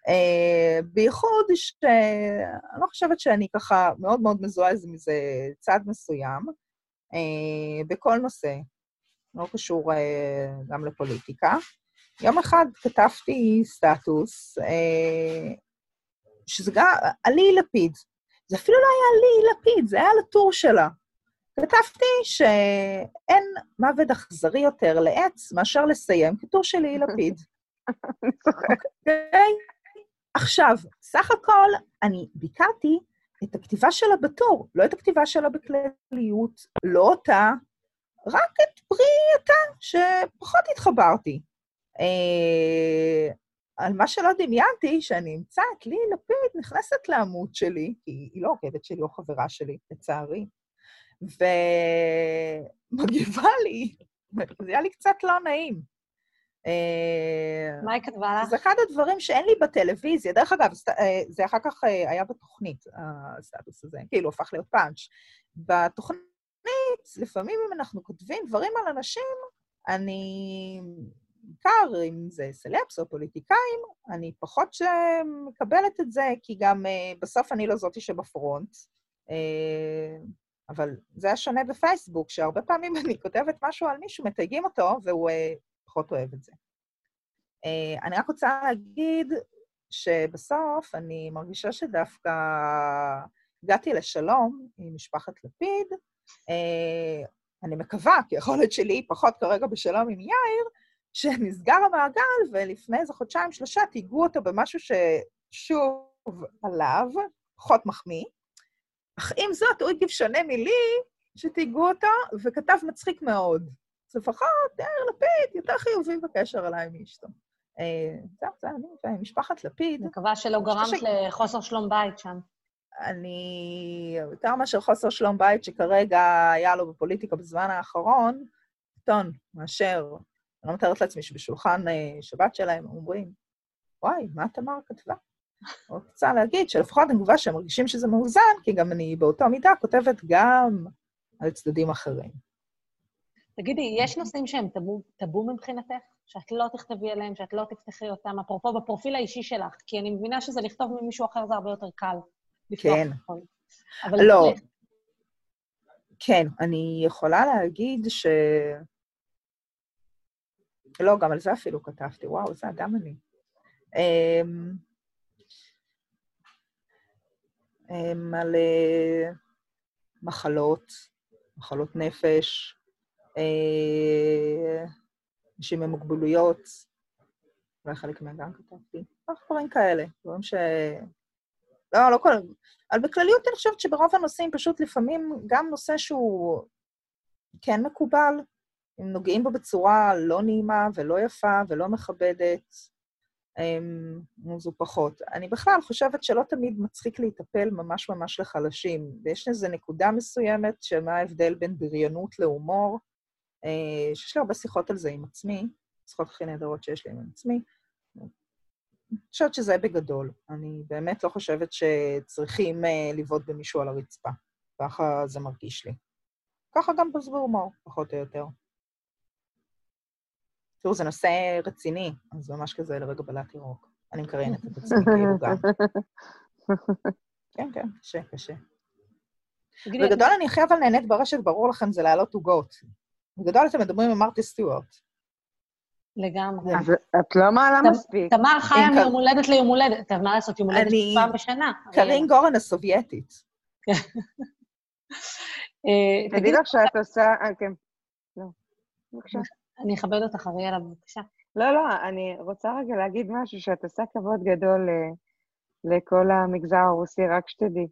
Uh, בייחוד שאני לא חושבת שאני ככה מאוד מאוד מזוהה מזה צד מסוים, uh, בכל נושא, לא קשור uh, גם לפוליטיקה. יום אחד כתבתי סטטוס, uh, שזה גם, עלי לפיד, זה אפילו לא היה לי לפיד, זה היה לטור שלה. כתבתי שאין מוות אכזרי יותר לעץ מאשר לסיים כטור שלי לפיד. אוקיי? עכשיו, סך הכל, אני ביקרתי את הכתיבה שלה בטור, לא את הכתיבה שלה בכלליות, לא אותה, רק את בריאתה, שפחות התחברתי. אה, על מה שלא דמיינתי, שאני אמצא את לי לפיד נכנסת לעמוד שלי, כי היא לא עוקבת שלי או חברה שלי, לצערי, ומגיבה לי, זה היה לי קצת לא נעים. אה, מה היא כתבה לך? זה אחד הדברים שאין לי בטלוויזיה. דרך אגב, אה, זה אחר כך אה, היה בתוכנית, הסטטוס הזה, כאילו, הפך להיות פאנץ'. בתוכנית, לפעמים אם אנחנו כותבים דברים על אנשים, אני בעיקר אם זה סלפס או פוליטיקאים, אני פחות מקבלת את זה, כי גם בסוף אני לא זאתי שבפרונט. אבל זה היה שונה בפייסבוק, שהרבה פעמים אני כותבת משהו על מישהו, מתייגים אותו, והוא uh, פחות אוהב את זה. Uh, אני רק רוצה להגיד שבסוף אני מרגישה שדווקא הגעתי לשלום עם משפחת לפיד. Uh, אני מקווה, כי היכולת שלי היא פחות כרגע בשלום עם יאיר, שנסגר המעגל, ולפני איזה חודשיים-שלושה תיגעו אותו במשהו ששוב עליו, פחות מחמיא. אך עם זאת, הוא הגיב שונה מלי, שתיגעו אותו, וכתב מצחיק מאוד. אז לפחות יאיר לפיד יותר חיובי בקשר אליי מאשתו. אה, זהו, זה אני ומשפחת לפיד. מקווה שלא גרמת לחוסר שלום בית שם. אני, יותר מאשר חוסר שלום בית שכרגע היה לו בפוליטיקה בזמן האחרון, טון, מאשר, אני לא מתארת לעצמי שבשולחן אה, שבת שלהם אומרים, וואי, מה תמר כתבה? רוצה להגיד שלפחות אני מקווה שהם מרגישים שזה מאוזן, כי גם אני באותה מידה כותבת גם על צדדים אחרים. תגידי, יש נושאים שהם טבו, טבו מבחינתך? שאת לא תכתבי עליהם, שאת לא תפתחי אותם, אפרופו בפרופיל האישי שלך, כי אני מבינה שזה לכתוב ממישהו אחר זה הרבה יותר קל. כן. אבל לא. כן, אני יכולה להגיד ש... לא, גם על זה אפילו כתבתי, וואו, איזה אדם אני. אמ, על אה, מחלות, מחלות נפש, אה, אנשים עם מוגבלויות, אולי חלק מהם גם כתבתי, דברים כאלה, דברים ש... לא, לא כל... אבל בכלליות אני חושבת שברוב הנושאים פשוט לפעמים גם נושא שהוא כן מקובל, אם נוגעים בו בצורה לא נעימה ולא יפה ולא מכבדת, אז הוא פחות. אני בכלל חושבת שלא תמיד מצחיק להיטפל ממש ממש לחלשים, ויש איזו נקודה מסוימת שמה ההבדל בין בריונות להומור, אה, שיש לי הרבה שיחות על זה עם עצמי, שיחות הכי נהדרות שיש לי עם עצמי, אני חושבת שזה בגדול. אני באמת לא חושבת שצריכים uh, לבעוט במישהו על הרצפה. ככה זה מרגיש לי. ככה גם בזבו הומור, פחות או יותר. תראו, זה נושא רציני, אז ממש כזה לרגע בלט ירוק. אני מקריינת את עצמי כאילו גם. כן, כן, קשה, קשה. בגדול אני הכי אבל נהנית ברשת, ברור לכם, זה להעלות עוגות. בגדול אתם מדברים עם מרטי סטיוארט. לגמרי. אז את לא מעלה מספיק. תמר חיה מיום הולדת ליום הולדת, מה לעשות, יום הולדת פעם בשנה. קרין גורן הסובייטית. אה, תגידי לך שאת עושה... אה, כן. לא, בבקשה. אני אכבד אותך, אריאלה, בבקשה. לא, לא, אני רוצה רגע להגיד משהו, שאת עושה כבוד גדול אה, לכל המגזר הרוסי, רק שתדעי.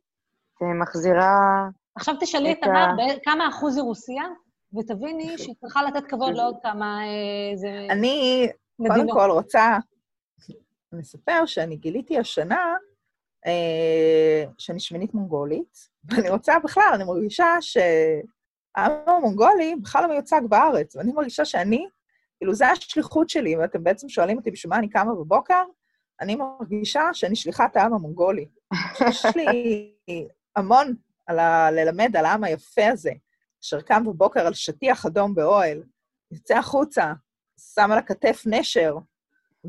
את מחזירה... עכשיו תשאלי את תמר, כמה אחוז היא רוסייה? ותביני שהיא צריכה לתת כבוד לעוד כמה... אה, אני קודם כל רוצה לספר שאני גיליתי השנה אה, שאני שמינית מונגולית, ואני רוצה בכלל, אני מרגישה שהעם המונגולי בכלל לא מיוצג בארץ, ואני מרגישה שאני, כאילו, זו השליחות שלי, ואתם בעצם שואלים אותי בשביל מה אני קמה בבוקר, אני מרגישה שאני שליחת העם המונגולי. יש לי המון על ה... ללמד על העם היפה הזה. אשר קם בבוקר על שטיח אדום באוהל, יוצא החוצה, שם על הכתף נשר,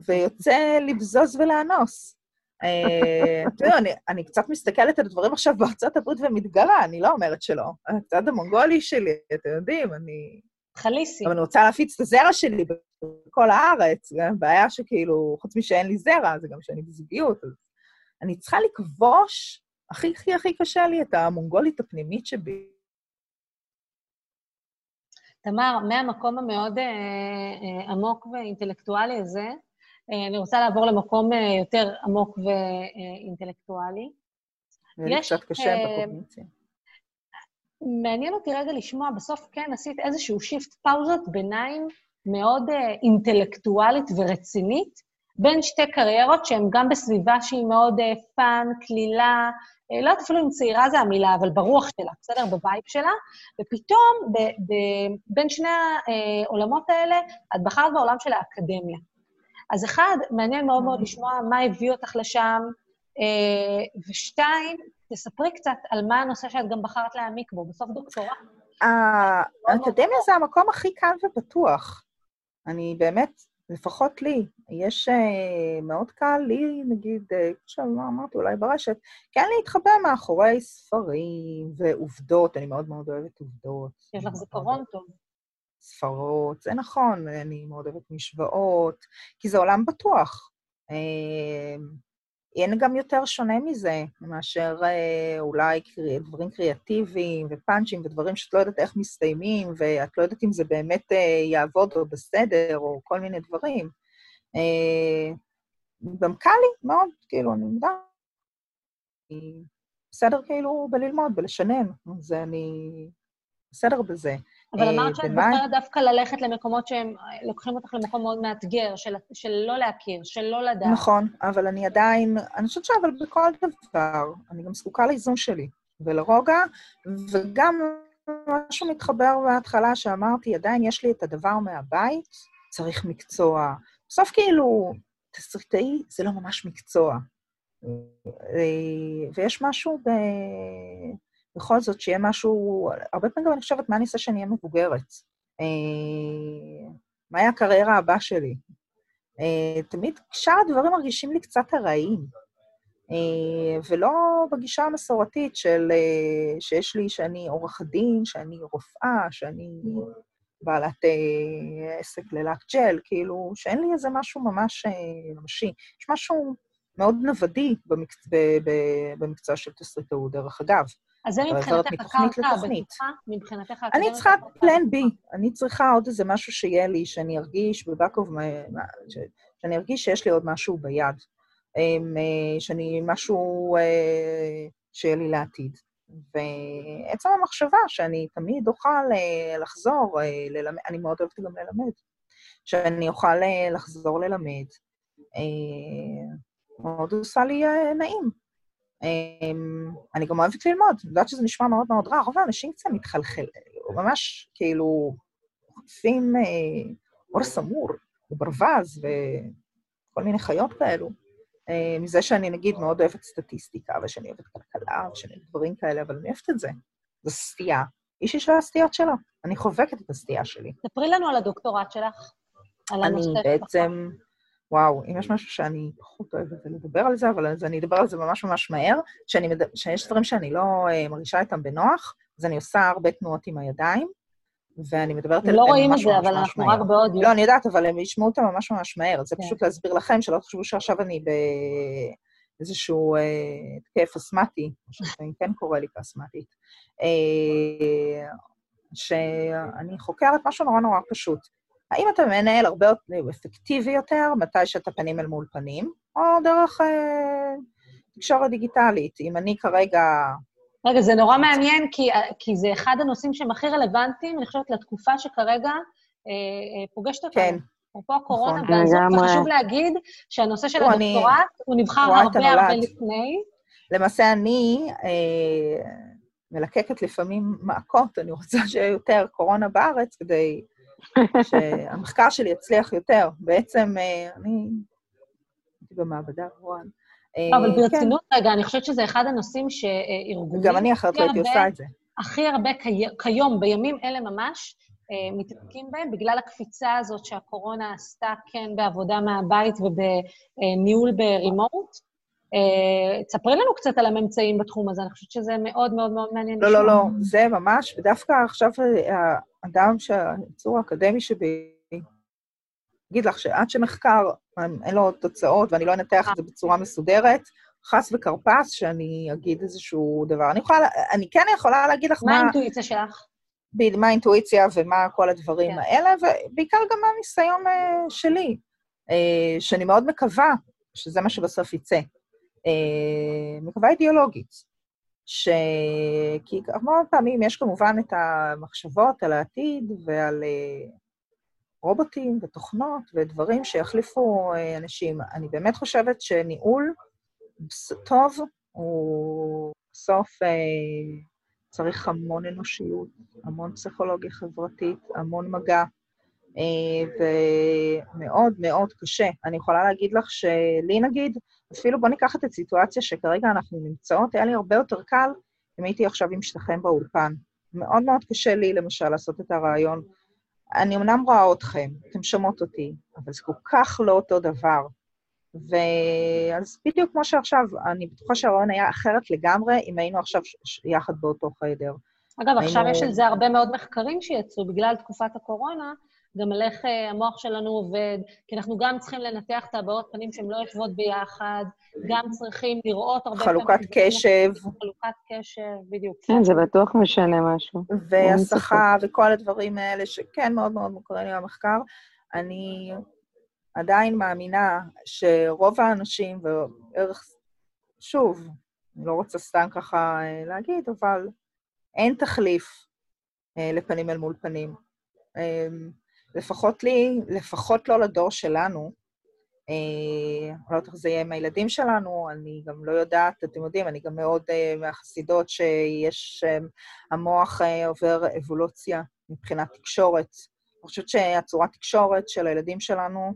ויוצא לבזוז ולאנוס. אה, תראו, אני, אני קצת מסתכלת על דברים עכשיו בארצות הברית ומתגרה, אני לא אומרת שלא. הצד המונגולי שלי, אתם יודעים, אני... חליסי. אבל אני רוצה להפיץ את הזרע שלי בכל הארץ. בעיה שכאילו, חוץ משאין לי זרע, זה גם שאני בזוגיות. אז אני צריכה לכבוש, הכי הכי הכי קשה לי, את המונגולית הפנימית שבי. תמר, מהמקום המאוד אה, אה, עמוק ואינטלקטואלי הזה, אני רוצה לעבור למקום אה, יותר עמוק ואינטלקטואלי. זה יש, קצת קשה אה, בקוגניציה. מעניין אותי רגע לשמוע, בסוף כן עשית איזשהו shift פאוזות ביניים מאוד אה, אינטלקטואלית ורצינית, בין שתי קריירות שהן גם בסביבה שהיא מאוד אה, fun, קלילה, אה, לא יודעת אפילו אם צעירה זה המילה, אבל ברוח שלה, בסדר? ב vibe שלה, ופתאום ב- ב- בין שני העולמות האלה, את בחרת בעולם של האקדמיה. אז אחד, מעניין מאוד מאוד לשמוע מה הביא אותך לשם, אה, ושתיים, תספרי קצת על מה הנושא שאת גם בחרת להעמיק בו, בסוף דוקטורט. האקדמיה זה המקום הכי קל ובטוח. אני באמת, לפחות לי, יש uh, מאוד קל לי, נגיד, uh, כמו שאמרתי, אולי ברשת, כן להתחבא מאחורי ספרים ועובדות, אני מאוד מאוד אוהבת עובדות. יש לך זיכרון טוב. ספרות, זה נכון, אני מאוד אוהבת משוואות, כי זה עולם בטוח. Uh, אין גם יותר שונה מזה, מאשר אה, אולי קרי, דברים קריאטיביים ופאנצ'ים ודברים שאת לא יודעת איך מסתיימים, ואת לא יודעת אם זה באמת אה, יעבוד או בסדר, או כל מיני דברים. אה, גם קל לי מאוד, כאילו, אני יודעת. בסדר כאילו בללמוד, בלשנן, אז אני בסדר בזה. אבל אמרת שאת בוחרת דווקא ללכת למקומות שהם לוקחים אותך למקום מאוד מאתגר, של, של לא להכיר, של לא לדעת. נכון, אבל אני עדיין, אני חושבת שאבל בכל דבר, אני גם זקוקה לאיזון שלי ולרוגע, וגם משהו מתחבר בהתחלה שאמרתי, עדיין יש לי את הדבר מהבית, צריך מקצוע. בסוף כאילו, תסריטאי זה לא ממש מקצוע. אה, ויש משהו ב... בכל זאת, שיהיה משהו... הרבה פעמים גם אני חושבת, מה אני אעשה שאני אהיה מבוגרת? אה, מה יהיה הקריירה הבאה שלי? אה, תמיד שאר הדברים מרגישים לי קצת ארעיים, אה, ולא בגישה המסורתית של שיש לי, שאני עורכת דין, שאני רופאה, שאני בעלת עסק ללק ג'ל, כאילו, שאין לי איזה משהו ממש ממשי. יש משהו מאוד נוודי במקצוע של תסריטאות, דרך אגב. אז זה מבחינתך הקרקע הבטוחה? מבחינתך אני צריכה פלן בי. אני צריכה עוד איזה משהו שיהיה לי, שאני ארגיש בבקוב, שאני ארגיש שיש לי עוד משהו ביד. אמ, אה, שאני, משהו אה, שיהיה לי לעתיד. ועצם המחשבה שאני תמיד אוכל אה, לחזור ללמד, אני מאוד אוהבת גם ללמד, שאני אוכל לחזור ללמד, מאוד עושה לי נעים. אמ, אני גם אוהבת ללמוד, אני יודעת שזה נשמע מאוד מאוד רע, רוב האנשים קצת מתחלחל, ממש כאילו חוטפים אה, אור סמור, וברווז וכל מיני חיות כאלו. אה, מזה שאני נגיד מאוד אוהבת סטטיסטיקה, ושאני אוהבת כלכלה, ושאני אוהבת דברים כאלה, אבל אני אוהבת את זה. זו סטייה. איש יש לה הסטיות שלו. אני חובקת את הסטייה שלי. ספרי לנו על הדוקטורט שלך. על הנושא אני בעצם... וואו, אם יש משהו שאני פחות אוהבת לדבר על זה, אבל אז אני אדבר על זה ממש ממש מהר, שאני מד... שיש דברים שאני לא uh, מרגישה איתם בנוח, אז אני עושה הרבה תנועות עם הידיים, ואני מדברת עליהם ממש ממש מהר. לא רואים את זה, אבל אנחנו רק באודיו. לא, אני יודעת, אבל הם ישמעו אותם ממש ממש מהר. זה כן. פשוט להסביר לכם, שלא תחשבו שעכשיו אני באיזשהו התקף uh, אסמטי, שלפעמים כן קורה לי כאסמטית, uh, שאני חוקרת משהו נורא נורא פשוט. האם אתה מנהל הרבה יותר אפקטיבי יותר מתי שאתה פנים אל מול פנים, או דרך אה, תקשורת דיגיטלית? אם אני כרגע... רגע, זה נורא מעניין, כי, כי זה אחד הנושאים שהם הכי רלוונטיים, אני חושבת, לתקופה שכרגע אה, אה, פוגשת אותנו. כן. אפרופו הקורונה, נכון. והזאת, חשוב להגיד שהנושא של הדוקטורט, אני, הוא נבחר הרבה הרבה לפני. למעשה אני אה, מלקקת לפעמים מעקות, אני רוצה שיהיה יותר קורונה בארץ כדי שהמחקר שלי יצליח יותר. בעצם אה, אני הייתי במעבדה, רוען. אה, אבל ברצינות, כן. רגע, אני חושבת שזה אחד הנושאים שארגונים... גם אני אחרת לא הייתי עושה את זה. הכי הרבה כיום, בימים אלה ממש, אה, מתעסקים בהם, בגלל הקפיצה הזאת שהקורונה עשתה, כן, בעבודה מהבית ובניהול ברימוט. תספרי לנו קצת על הממצאים בתחום הזה, אני חושבת שזה מאוד מאוד מאוד מעניין. לא, לא, לא, זה ממש, ודווקא עכשיו אדם שהייצור האקדמי שבי יגיד לך שעד שמחקר, אין לו תוצאות ואני לא אנתח את זה בצורה מסודרת, חס וכרפס שאני אגיד איזשהו דבר. אני יכולה, אני כן יכולה להגיד לך מה... מה האינטואיציה שלך? מה האינטואיציה ומה כל הדברים כן. האלה, ובעיקר גם מה הניסיון uh, שלי, uh, שאני מאוד מקווה שזה מה שבסוף יצא. Uh, מקווה אידיאולוגית. ש... כי המון פעמים יש כמובן את המחשבות על העתיד ועל uh, רובוטים ותוכנות ודברים שיחליפו uh, אנשים. אני באמת חושבת שניהול טוב הוא בסוף uh, צריך המון אנושיות, המון פסיכולוגיה חברתית, המון מגע, ומאוד מאוד קשה. אני יכולה להגיד לך שלי נגיד, אפילו בוא ניקח את הסיטואציה שכרגע אנחנו נמצאות, היה לי הרבה יותר קל אם הייתי עכשיו עם שתיכם באולפן. מאוד מאוד קשה לי, למשל, לעשות את הרעיון. אני אמנם רואה אתכם, אתם שומעות אותי, אבל זה כל כך לא אותו דבר. ואז בדיוק כמו שעכשיו, אני בטוחה שהרעיון היה אחרת לגמרי אם היינו עכשיו יחד באותו חדר. אגב, היינו... עכשיו יש על זה הרבה מאוד מחקרים שיצאו בגלל תקופת הקורונה, גם על איך אה, המוח שלנו עובד, כי אנחנו גם צריכים לנתח את הבעות פנים שהן לא יושבות ביחד, גם צריכים לראות הרבה פעמים... חלוקת קשב. חלוקת קשב, בדיוק. כן, זה בטוח משנה משהו. והסחה וכל הדברים האלה, שכן מאוד מאוד מוכרים לי במחקר. אני עדיין מאמינה שרוב האנשים, וערך, שוב, אני לא רוצה סתם ככה אה, להגיד, אבל אין תחליף אה, לפנים אל מול פנים. לפחות לי, לפחות לא לדור שלנו. אה, אני לא יודעת איך זה יהיה עם הילדים שלנו, אני גם לא יודעת, אתם יודעים, אני גם מאוד uh, מהחסידות שיש, um, המוח uh, עובר אבולוציה מבחינת תקשורת. אני חושבת שהצורת תקשורת של הילדים שלנו,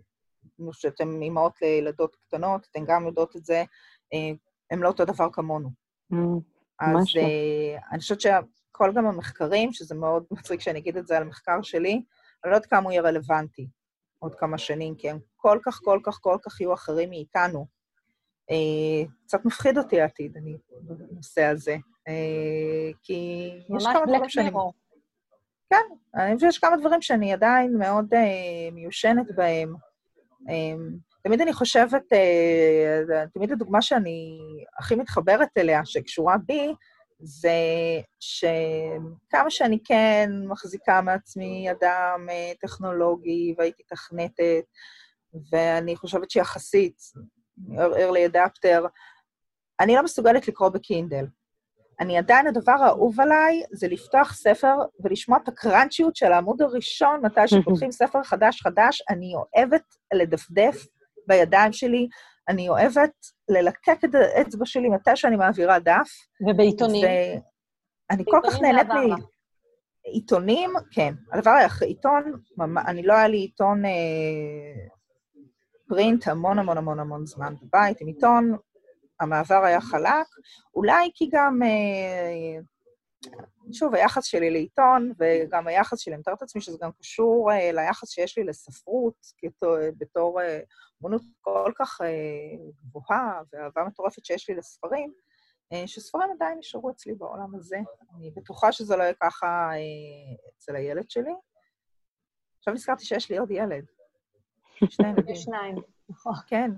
שאתם אימהות לילדות קטנות, אתן גם יודעות את זה, uh, הם לא אותו דבר כמונו. Mm, אז uh, אני חושבת שכל גם המחקרים, שזה מאוד מצחיק שאני אגיד את זה על המחקר שלי, אני לא יודעת כמה הוא יהיה רלוונטי עוד כמה שנים, כי הם כל כך, כל כך, כל כך יהיו אחרים מאיתנו. אה, קצת מפחיד אותי העתיד, אני, בנושא הזה. אה, כי יש כמה דברים שאני... כן, אני חושבת שיש כמה דברים שאני עדיין מאוד אה, מיושנת בהם. אה, תמיד אני חושבת, אה, תמיד הדוגמה שאני הכי מתחברת אליה, שקשורה בי, זה שכמה שאני כן מחזיקה מעצמי אדם אה, טכנולוגי והייתי תכנתת, ואני חושבת שיחסית, early adapter, אני לא מסוגלת לקרוא בקינדל. אני עדיין, הדבר האהוב עליי זה לפתוח ספר ולשמוע את הקראנצ'יות של העמוד הראשון, מתי שפותחים ספר חדש-חדש. אני אוהבת לדפדף בידיים שלי, אני אוהבת ללקק את האצבע שלי מתי שאני מעבירה דף. ובעיתונים? ואני כל כך נהנית לי... עיתונים, כן. הדבר היחיד, עיתון, אני לא היה לי עיתון אה, פרינט המון המון המון המון זמן בבית, עם עיתון, המעבר היה חלק, אולי כי גם, אה, שוב, היחס שלי לעיתון, וגם היחס שלי, אני מתארת לעצמי שזה גם קשור אה, ליחס שיש לי לספרות, כתור, בתור אה, אמנות כל כך אה, גבוהה ואהבה מטורפת שיש לי לספרים, אה, שספרים עדיין נשארו אצלי בעולם הזה. אני בטוחה שזה לא יהיה ככה אה, אצל הילד שלי. עכשיו נזכרתי שיש לי עוד ילד. שני ילדים. שניים, נכון. כן.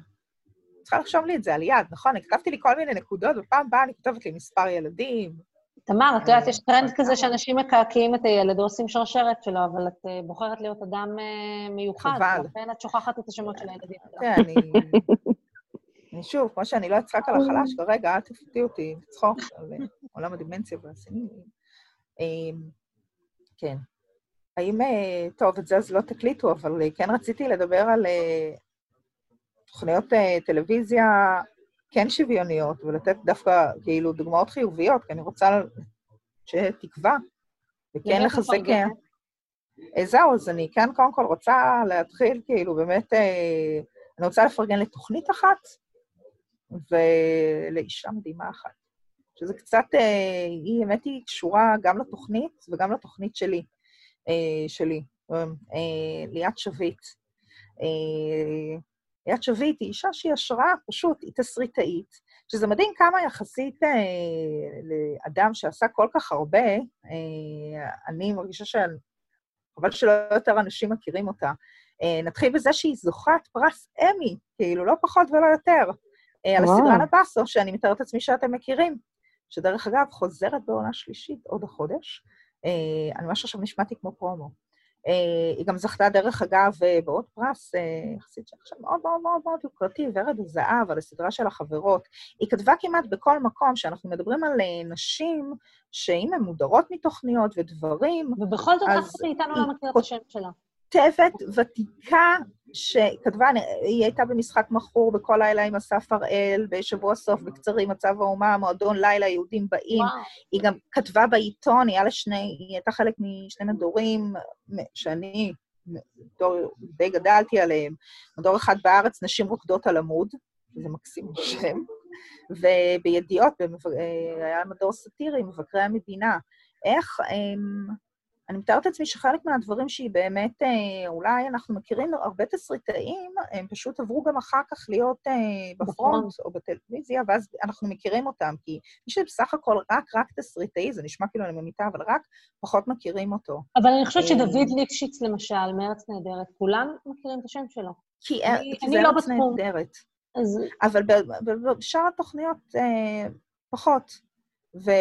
צריכה לחשוב לי את זה על יד, נכון? אני כתבתי לי כל מיני נקודות, ופעם הבאה אני כותבת לי מספר ילדים, תמר, את יודעת, יש טרנד כזה שאנשים מקעקעים את הילד עושים שרשרת שלו, אבל את אה, בוחרת להיות אדם אה, מיוחד. חבל. לכן את שוכחת את השמות של הילדים שלך. כן, אני... שוב, כמו שאני לא אצחק על החלש, כרגע, אל תפתיע אותי לצחוק על אה, עולם הדימנציה והסינים. כן. האם, טוב, את זה אז לא תקליטו, אבל כן רציתי לדבר על תוכניות טלוויזיה כן שוויוניות, ולתת דווקא כאילו דוגמאות חיוביות, כי אני רוצה שתקווה, וכן לחזק... אה, זהו, אז אני כן קודם כל רוצה להתחיל, כאילו, באמת, אה, אני רוצה לפרגן לתוכנית אחת ולאישה מדהימה אחת. שזה קצת, אה, היא, האמת היא קשורה גם לתוכנית וגם לתוכנית שלי, שלי, ליאת שביט. ליאת שביט היא אישה שהיא השראה, פשוט, היא תסריטאית, שזה מדהים כמה יחסית אה, לאדם שעשה כל כך הרבה, אה, אני מרגישה ש... חבל שלא יותר אנשים מכירים אותה. אה, נתחיל בזה שהיא זוכת פרס אמי, כאילו, לא פחות ולא יותר, אה, על הסדרה נבאסו, שאני מתארת לעצמי שאתם מכירים, שדרך אגב, חוזרת בעונה שלישית עוד החודש. אה, אני ממש עכשיו נשמעתי כמו פרומו. אה, היא גם זכתה, דרך אגב, אה, בעוד פרס, אה, יחסית שעכשיו מאוד מאוד מאוד מאוד יוקרתי, ורד הזהב, על הסדרה של החברות. היא כתבה כמעט בכל מקום שאנחנו מדברים על נשים שאם הן מודרות מתוכניות ודברים, ובכל זאת אף אחד מאיתנו לא מכיר את השם שלה. כותבת ותיקה שכתבה, היא הייתה במשחק מכור בכל לילה עם אסף הראל, בשבוע סוף בקצרים, מצב האומה, מועדון לילה, יהודים באים. וואו. היא גם כתבה בעיתון, היא, לשני, היא הייתה חלק משני מדורים שאני דור, די גדלתי עליהם. מדור אחד בארץ, נשים רוקדות על עמוד, זה מקסים שם, ובידיעות, היה מדור סאטירי, מבקרי המדינה. איך, הם, אני מתארת לעצמי שחלק מהדברים שהיא באמת, אה, אולי אנחנו מכירים הרבה תסריטאים, הם פשוט עברו גם אחר כך להיות אה, בפרונט או בטלוויזיה, ואז אנחנו מכירים אותם, כי מי שבסך הכל רק, רק תסריטאי, זה נשמע כאילו אני ממיתה, אבל רק פחות מכירים אותו. אבל אני חושבת שדוד ליפשיץ, למשל, מארץ נהדרת, כולם מכירים את השם שלו. כי, זה ארץ נהדרת. אבל בשאר התוכניות אה, פחות. ו...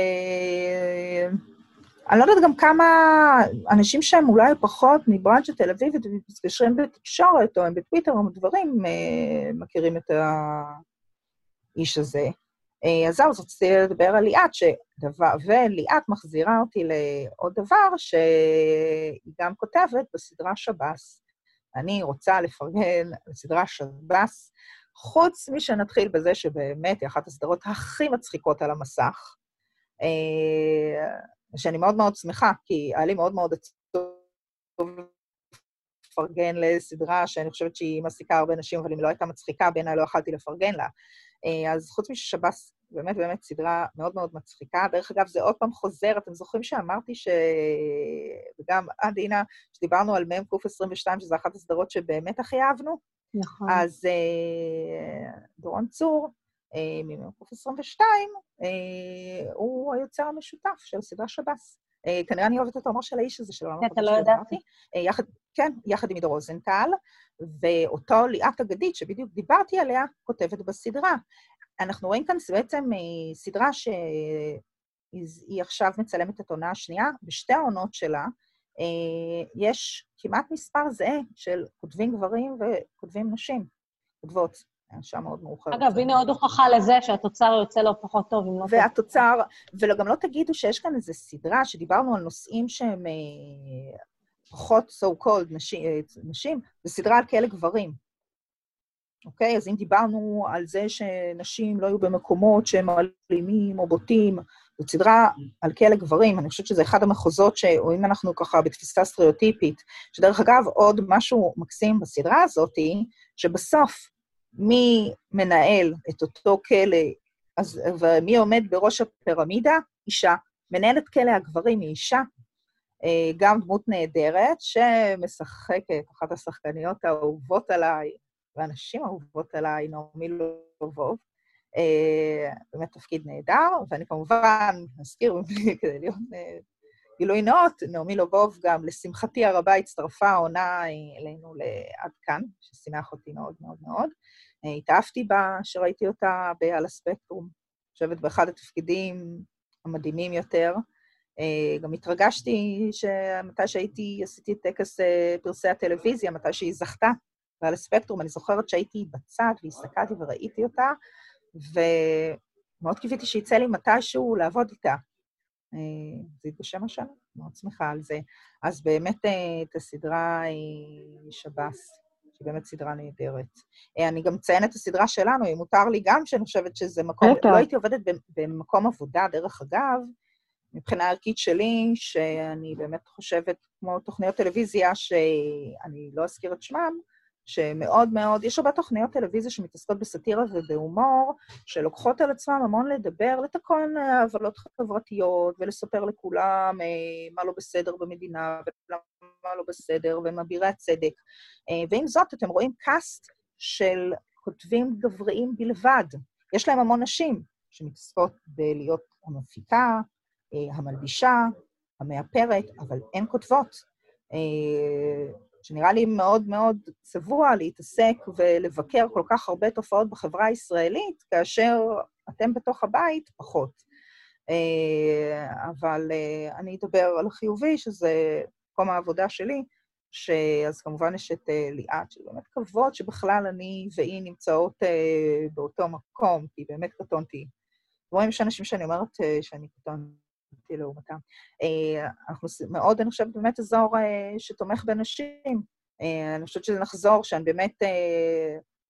אני לא יודעת גם כמה אנשים שהם אולי פחות מברנצ'ה תל אביב ומתקשרים בתקשורת, או הם בטוויטר או דברים, אה, מכירים את האיש הזה. אה, אז זהו, אז רציתי לדבר על ליאת, שדבר, וליאת מחזירה אותי לעוד דבר, שהיא גם כותבת בסדרה שב"ס. אני רוצה לפרגן לסדרה שב"ס, חוץ משנתחיל בזה שבאמת היא אחת הסדרות הכי מצחיקות על המסך. שאני מאוד מאוד שמחה, כי היה לי מאוד מאוד עצוב לפרגן לסדרה שאני חושבת שהיא מעסיקה הרבה נשים, אבל אם לא הייתה מצחיקה, בעיניי לא יכלתי לפרגן לה. אה, אז חוץ מששב"ס, באמת באמת סדרה מאוד מאוד מצחיקה. דרך אגב, זה עוד פעם חוזר, אתם זוכרים שאמרתי ש... וגם את, אינה, שדיברנו על מ"ק 22, שזו אחת הסדרות שבאמת הכי אהבנו? נכון. אז אה, דורון צור, ממקוף 22, אה, הוא היוצר המשותף של סדרה שב"ס. אה, כנראה אני אוהבת את התאומר של האיש הזה, שלא אתה לא ידעתי. כן, יחד עם עידו רוזנטל, ואותו ליאת אגדית, שבדיוק דיברתי עליה, כותבת בסדרה. אנחנו רואים כאן בעצם סדרה שהיא עכשיו מצלמת את העונה השנייה, בשתי העונות שלה יש כמעט מספר זהה של כותבים גברים וכותבים נשים, כותבות. שעה מאוד מאוחרת. אגב, הנה עוד הוכחה לזה שהתוצר יוצא לו פחות טוב, אם לא... והתוצר, וגם לא תגידו שיש כאן איזו סדרה שדיברנו על נושאים שהם אה, פחות so called נשים, אה, נשים, זו סדרה על כאלה גברים. אוקיי? אז אם דיברנו על זה שנשים לא יהיו במקומות שהם אלימים או בוטים, זו סדרה על כאלה גברים, אני חושבת שזה אחד המחוזות או אם אנחנו ככה בתפיסה סטריאוטיפית, שדרך אגב, עוד משהו מקסים בסדרה הזאת, שבסוף מי מנהל את אותו כלא, אז, ומי עומד בראש הפירמידה? אישה. מנהלת כלא הגברים היא אישה, אה, גם דמות נהדרת, שמשחקת, אחת השחקניות האהובות עליי, והנשים האהובות עליי, נעמי לובוב. אה, באמת תפקיד נהדר, ואני כמובן אזכיר, כדי להיות אה, גילוי נאות, נעמי לובוב גם, לשמחתי הרבה, הצטרפה העונה אלינו לעד כאן, ששימח אותי מאוד מאוד מאוד. אה, התאהבתי בה, שראיתי אותה על הספקטרום. אני חושבת באחד התפקידים המדהימים יותר. אה, גם התרגשתי שמתי שהייתי, עשיתי את טקס אה, פרסי הטלוויזיה, מתי שהיא זכתה ועל הספקטרום, אני זוכרת שהייתי בצד והסתכלתי וראיתי אותה, ומאוד קיוויתי שיצא לי מתישהו לעבוד איתה. זה התגשם השנה, מאוד שמחה על זה. אז באמת את הסדרה שב"ס. שהיא באמת סדרה נהדרת. אה, אני גם אציין את הסדרה שלנו, אם מותר לי גם, שאני חושבת שזה מקום... בטח. לא הייתי עובדת במקום עבודה, דרך אגב, מבחינה ערכית שלי, שאני באמת חושבת, כמו תוכניות טלוויזיה, שאני לא אזכיר את שמם, שמאוד מאוד, יש הרבה תוכניות טלוויזיה שמתעסקות בסאטירה ובהומור, שלוקחות על עצמם המון לדבר, לתקון עוולות חברתיות ולספר לכולם אה, מה לא בסדר במדינה ומה לא בסדר, והם אבירי הצדק. אה, ועם זאת, אתם רואים קאסט של כותבים גבריים בלבד. יש להם המון נשים שמתעסקות בלהיות המפיקה, אה, המלבישה, המאפרת, אבל אין כותבות. שנראה לי מאוד מאוד צבוע להתעסק ולבקר כל כך הרבה תופעות בחברה הישראלית, כאשר אתם בתוך הבית פחות. אה, אבל אה, אני אדבר על החיובי, שזה מקום העבודה שלי, שאז כמובן יש את אה, ליאת, שבאמת כבוד שבכלל אני והיא נמצאות באותו מקום, כי באמת קטונתי. רואים שאנשים שאני אומרת שאני קטונתי. לעומתם. אה, אנחנו מאוד, אני חושבת, באמת אזור אה, שתומך בנשים. אה, אני חושבת שזה נחזור, שאני באמת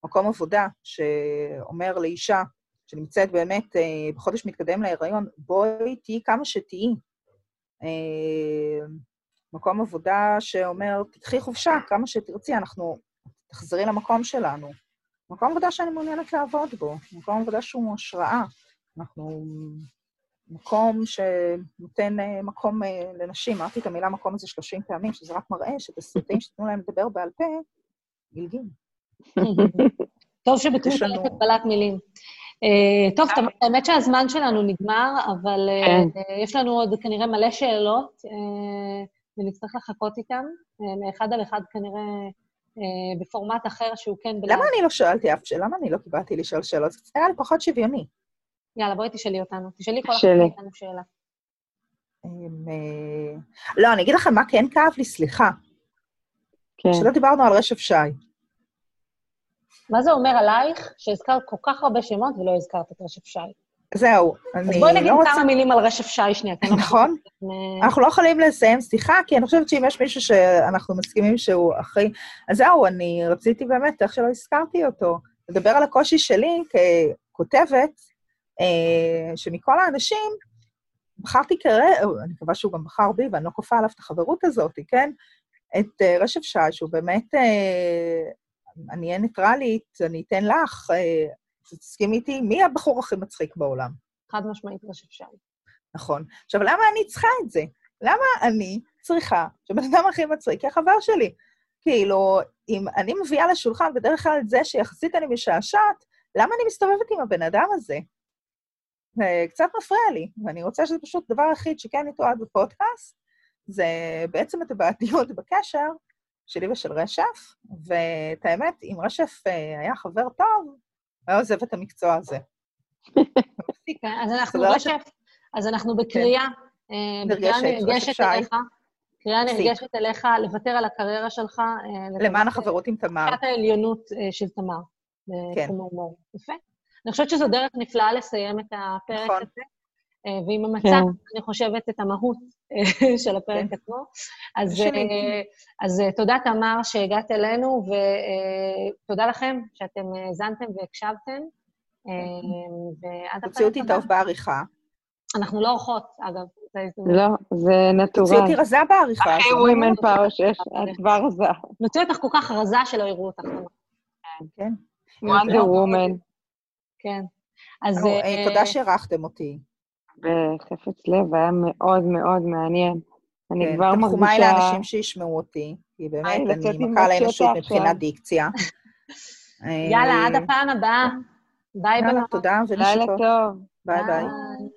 מקום עבודה שאומר לאישה שנמצאת באמת בחודש מתקדם להיריון, בואי תהיי כמה שתהיי. מקום עבודה שאומר, תקחי חופשה כמה שתרצי, אנחנו, תחזרי למקום שלנו. מקום עבודה שאני מעוניינת לעבוד בו, מקום עבודה שהוא השראה. אנחנו מקום שנותן אה, מקום אה, לנשים. אמרתי את המילה מקום הזה 30 פעמים, שזה רק מראה שאת הסרטים שתיתנו להם לדבר בעל פה, גילגים. טוב שבטוויטר יש הגבלת מילים. אה, טוב, האמת שהזמן שלנו נגמר, אבל כן. יש לנו עוד כנראה מלא שאלות, ונצטרך לחכות איתן, אה, מאחד על אחד כנראה אה, בפורמט אחר שהוא כן בלייב. למה אני לא שאלתי אף שאלה? למה אני לא קיבלתי לשאול שאלות? זה לי פחות שוויוני. יאללה, בואי תשאלי אותנו. תשאלי כל אחת שאלי. מאיתנו שאלה. אמ, אה, לא, אני אגיד לכם מה כן כאב לי, סליחה, כן. שלא דיברנו על רשף שי. מה זה אומר עלייך שהזכרת כל כך הרבה שמות ולא הזכרת את רשף שי? זהו, אז אני בואי נגיד לא רוצה... כמה מילים על רשף שי שנייה, כן? נכון. אנחנו לא יכולים לסיים שיחה, כי אני חושבת שאם יש מישהו שאנחנו מסכימים שהוא הכי... אז זהו, אני רציתי באמת, איך שלא הזכרתי אותו, לדבר על הקושי שלי ככותבת, אה, שמכל האנשים, בחרתי כרגע, אני מקווה שהוא גם בחר בי, ואני לא כופה עליו את החברות הזאת, כן? את אה, רשף שי, שהוא באמת, אה, אני אהיה ניטרלית, אני אתן לך, תסכימי איתי, מי הבחור הכי מצחיק בעולם? חד משמעית רשף שי. נכון. עכשיו, למה אני צריכה את זה? למה אני צריכה שבן אדם הכי מצחיק יהיה חבר שלי? כאילו, אם אני מביאה לשולחן בדרך כלל את זה שיחסית אני משעשעת, למה אני מסתובבת עם הבן אדם הזה? זה קצת מפריע לי, ואני רוצה שזה פשוט דבר היחיד שכן יתועד בפודקאסט, זה בעצם את הבעייתיות בקשר שלי ושל רשף, ואת האמת, אם רשף אה, היה חבר טוב, הוא היה עוזב את המקצוע הזה. כן, אז אנחנו רשף, אז אנחנו בקריאה, אה, בקריאה נרגשת. אליך, קריאה. נרגשת אליך לוותר על הקריירה שלך. אה, למען החברות עם תמר. תחושת העליונות אה, של תמר, כן. יפה. אני חושבת שזו דרך נפלאה לסיים את הפרק נכון. הזה, אה, ממצה, כן. אני חושבת, את המהות אה, של הפרק כן. עצמו. אז. אה, אז אה, תודה, תמר, שהגעת אלינו, ותודה לכם שאתם האזנתם והקשבתם. אה, תוציאו אותי. טוב בעריכה. אנחנו לא אורחות, אגב. לא, זה תוציאו נטורל. אותי רזה בעריכה. הכי לא ווימן פאוור שיש, את כבר רזה. נוציא אותך כל כך רזה שלא יראו אותך. כן. וונדר וומן, כן. אז... אה, אה, תודה שאירחתם אותי. בחפץ לב, היה מאוד מאוד מעניין. אני כן, כבר תנחומיי מרגישה... לאנשים שישמעו אותי, כי באמת, אני מכה לאנושות מבחינת. דיקציה. יאללה, אה, עד הפעם הבאה. ביי יאללה, בנות. תודה לילה ונשיקות. טוב. ביי ביי. ביי.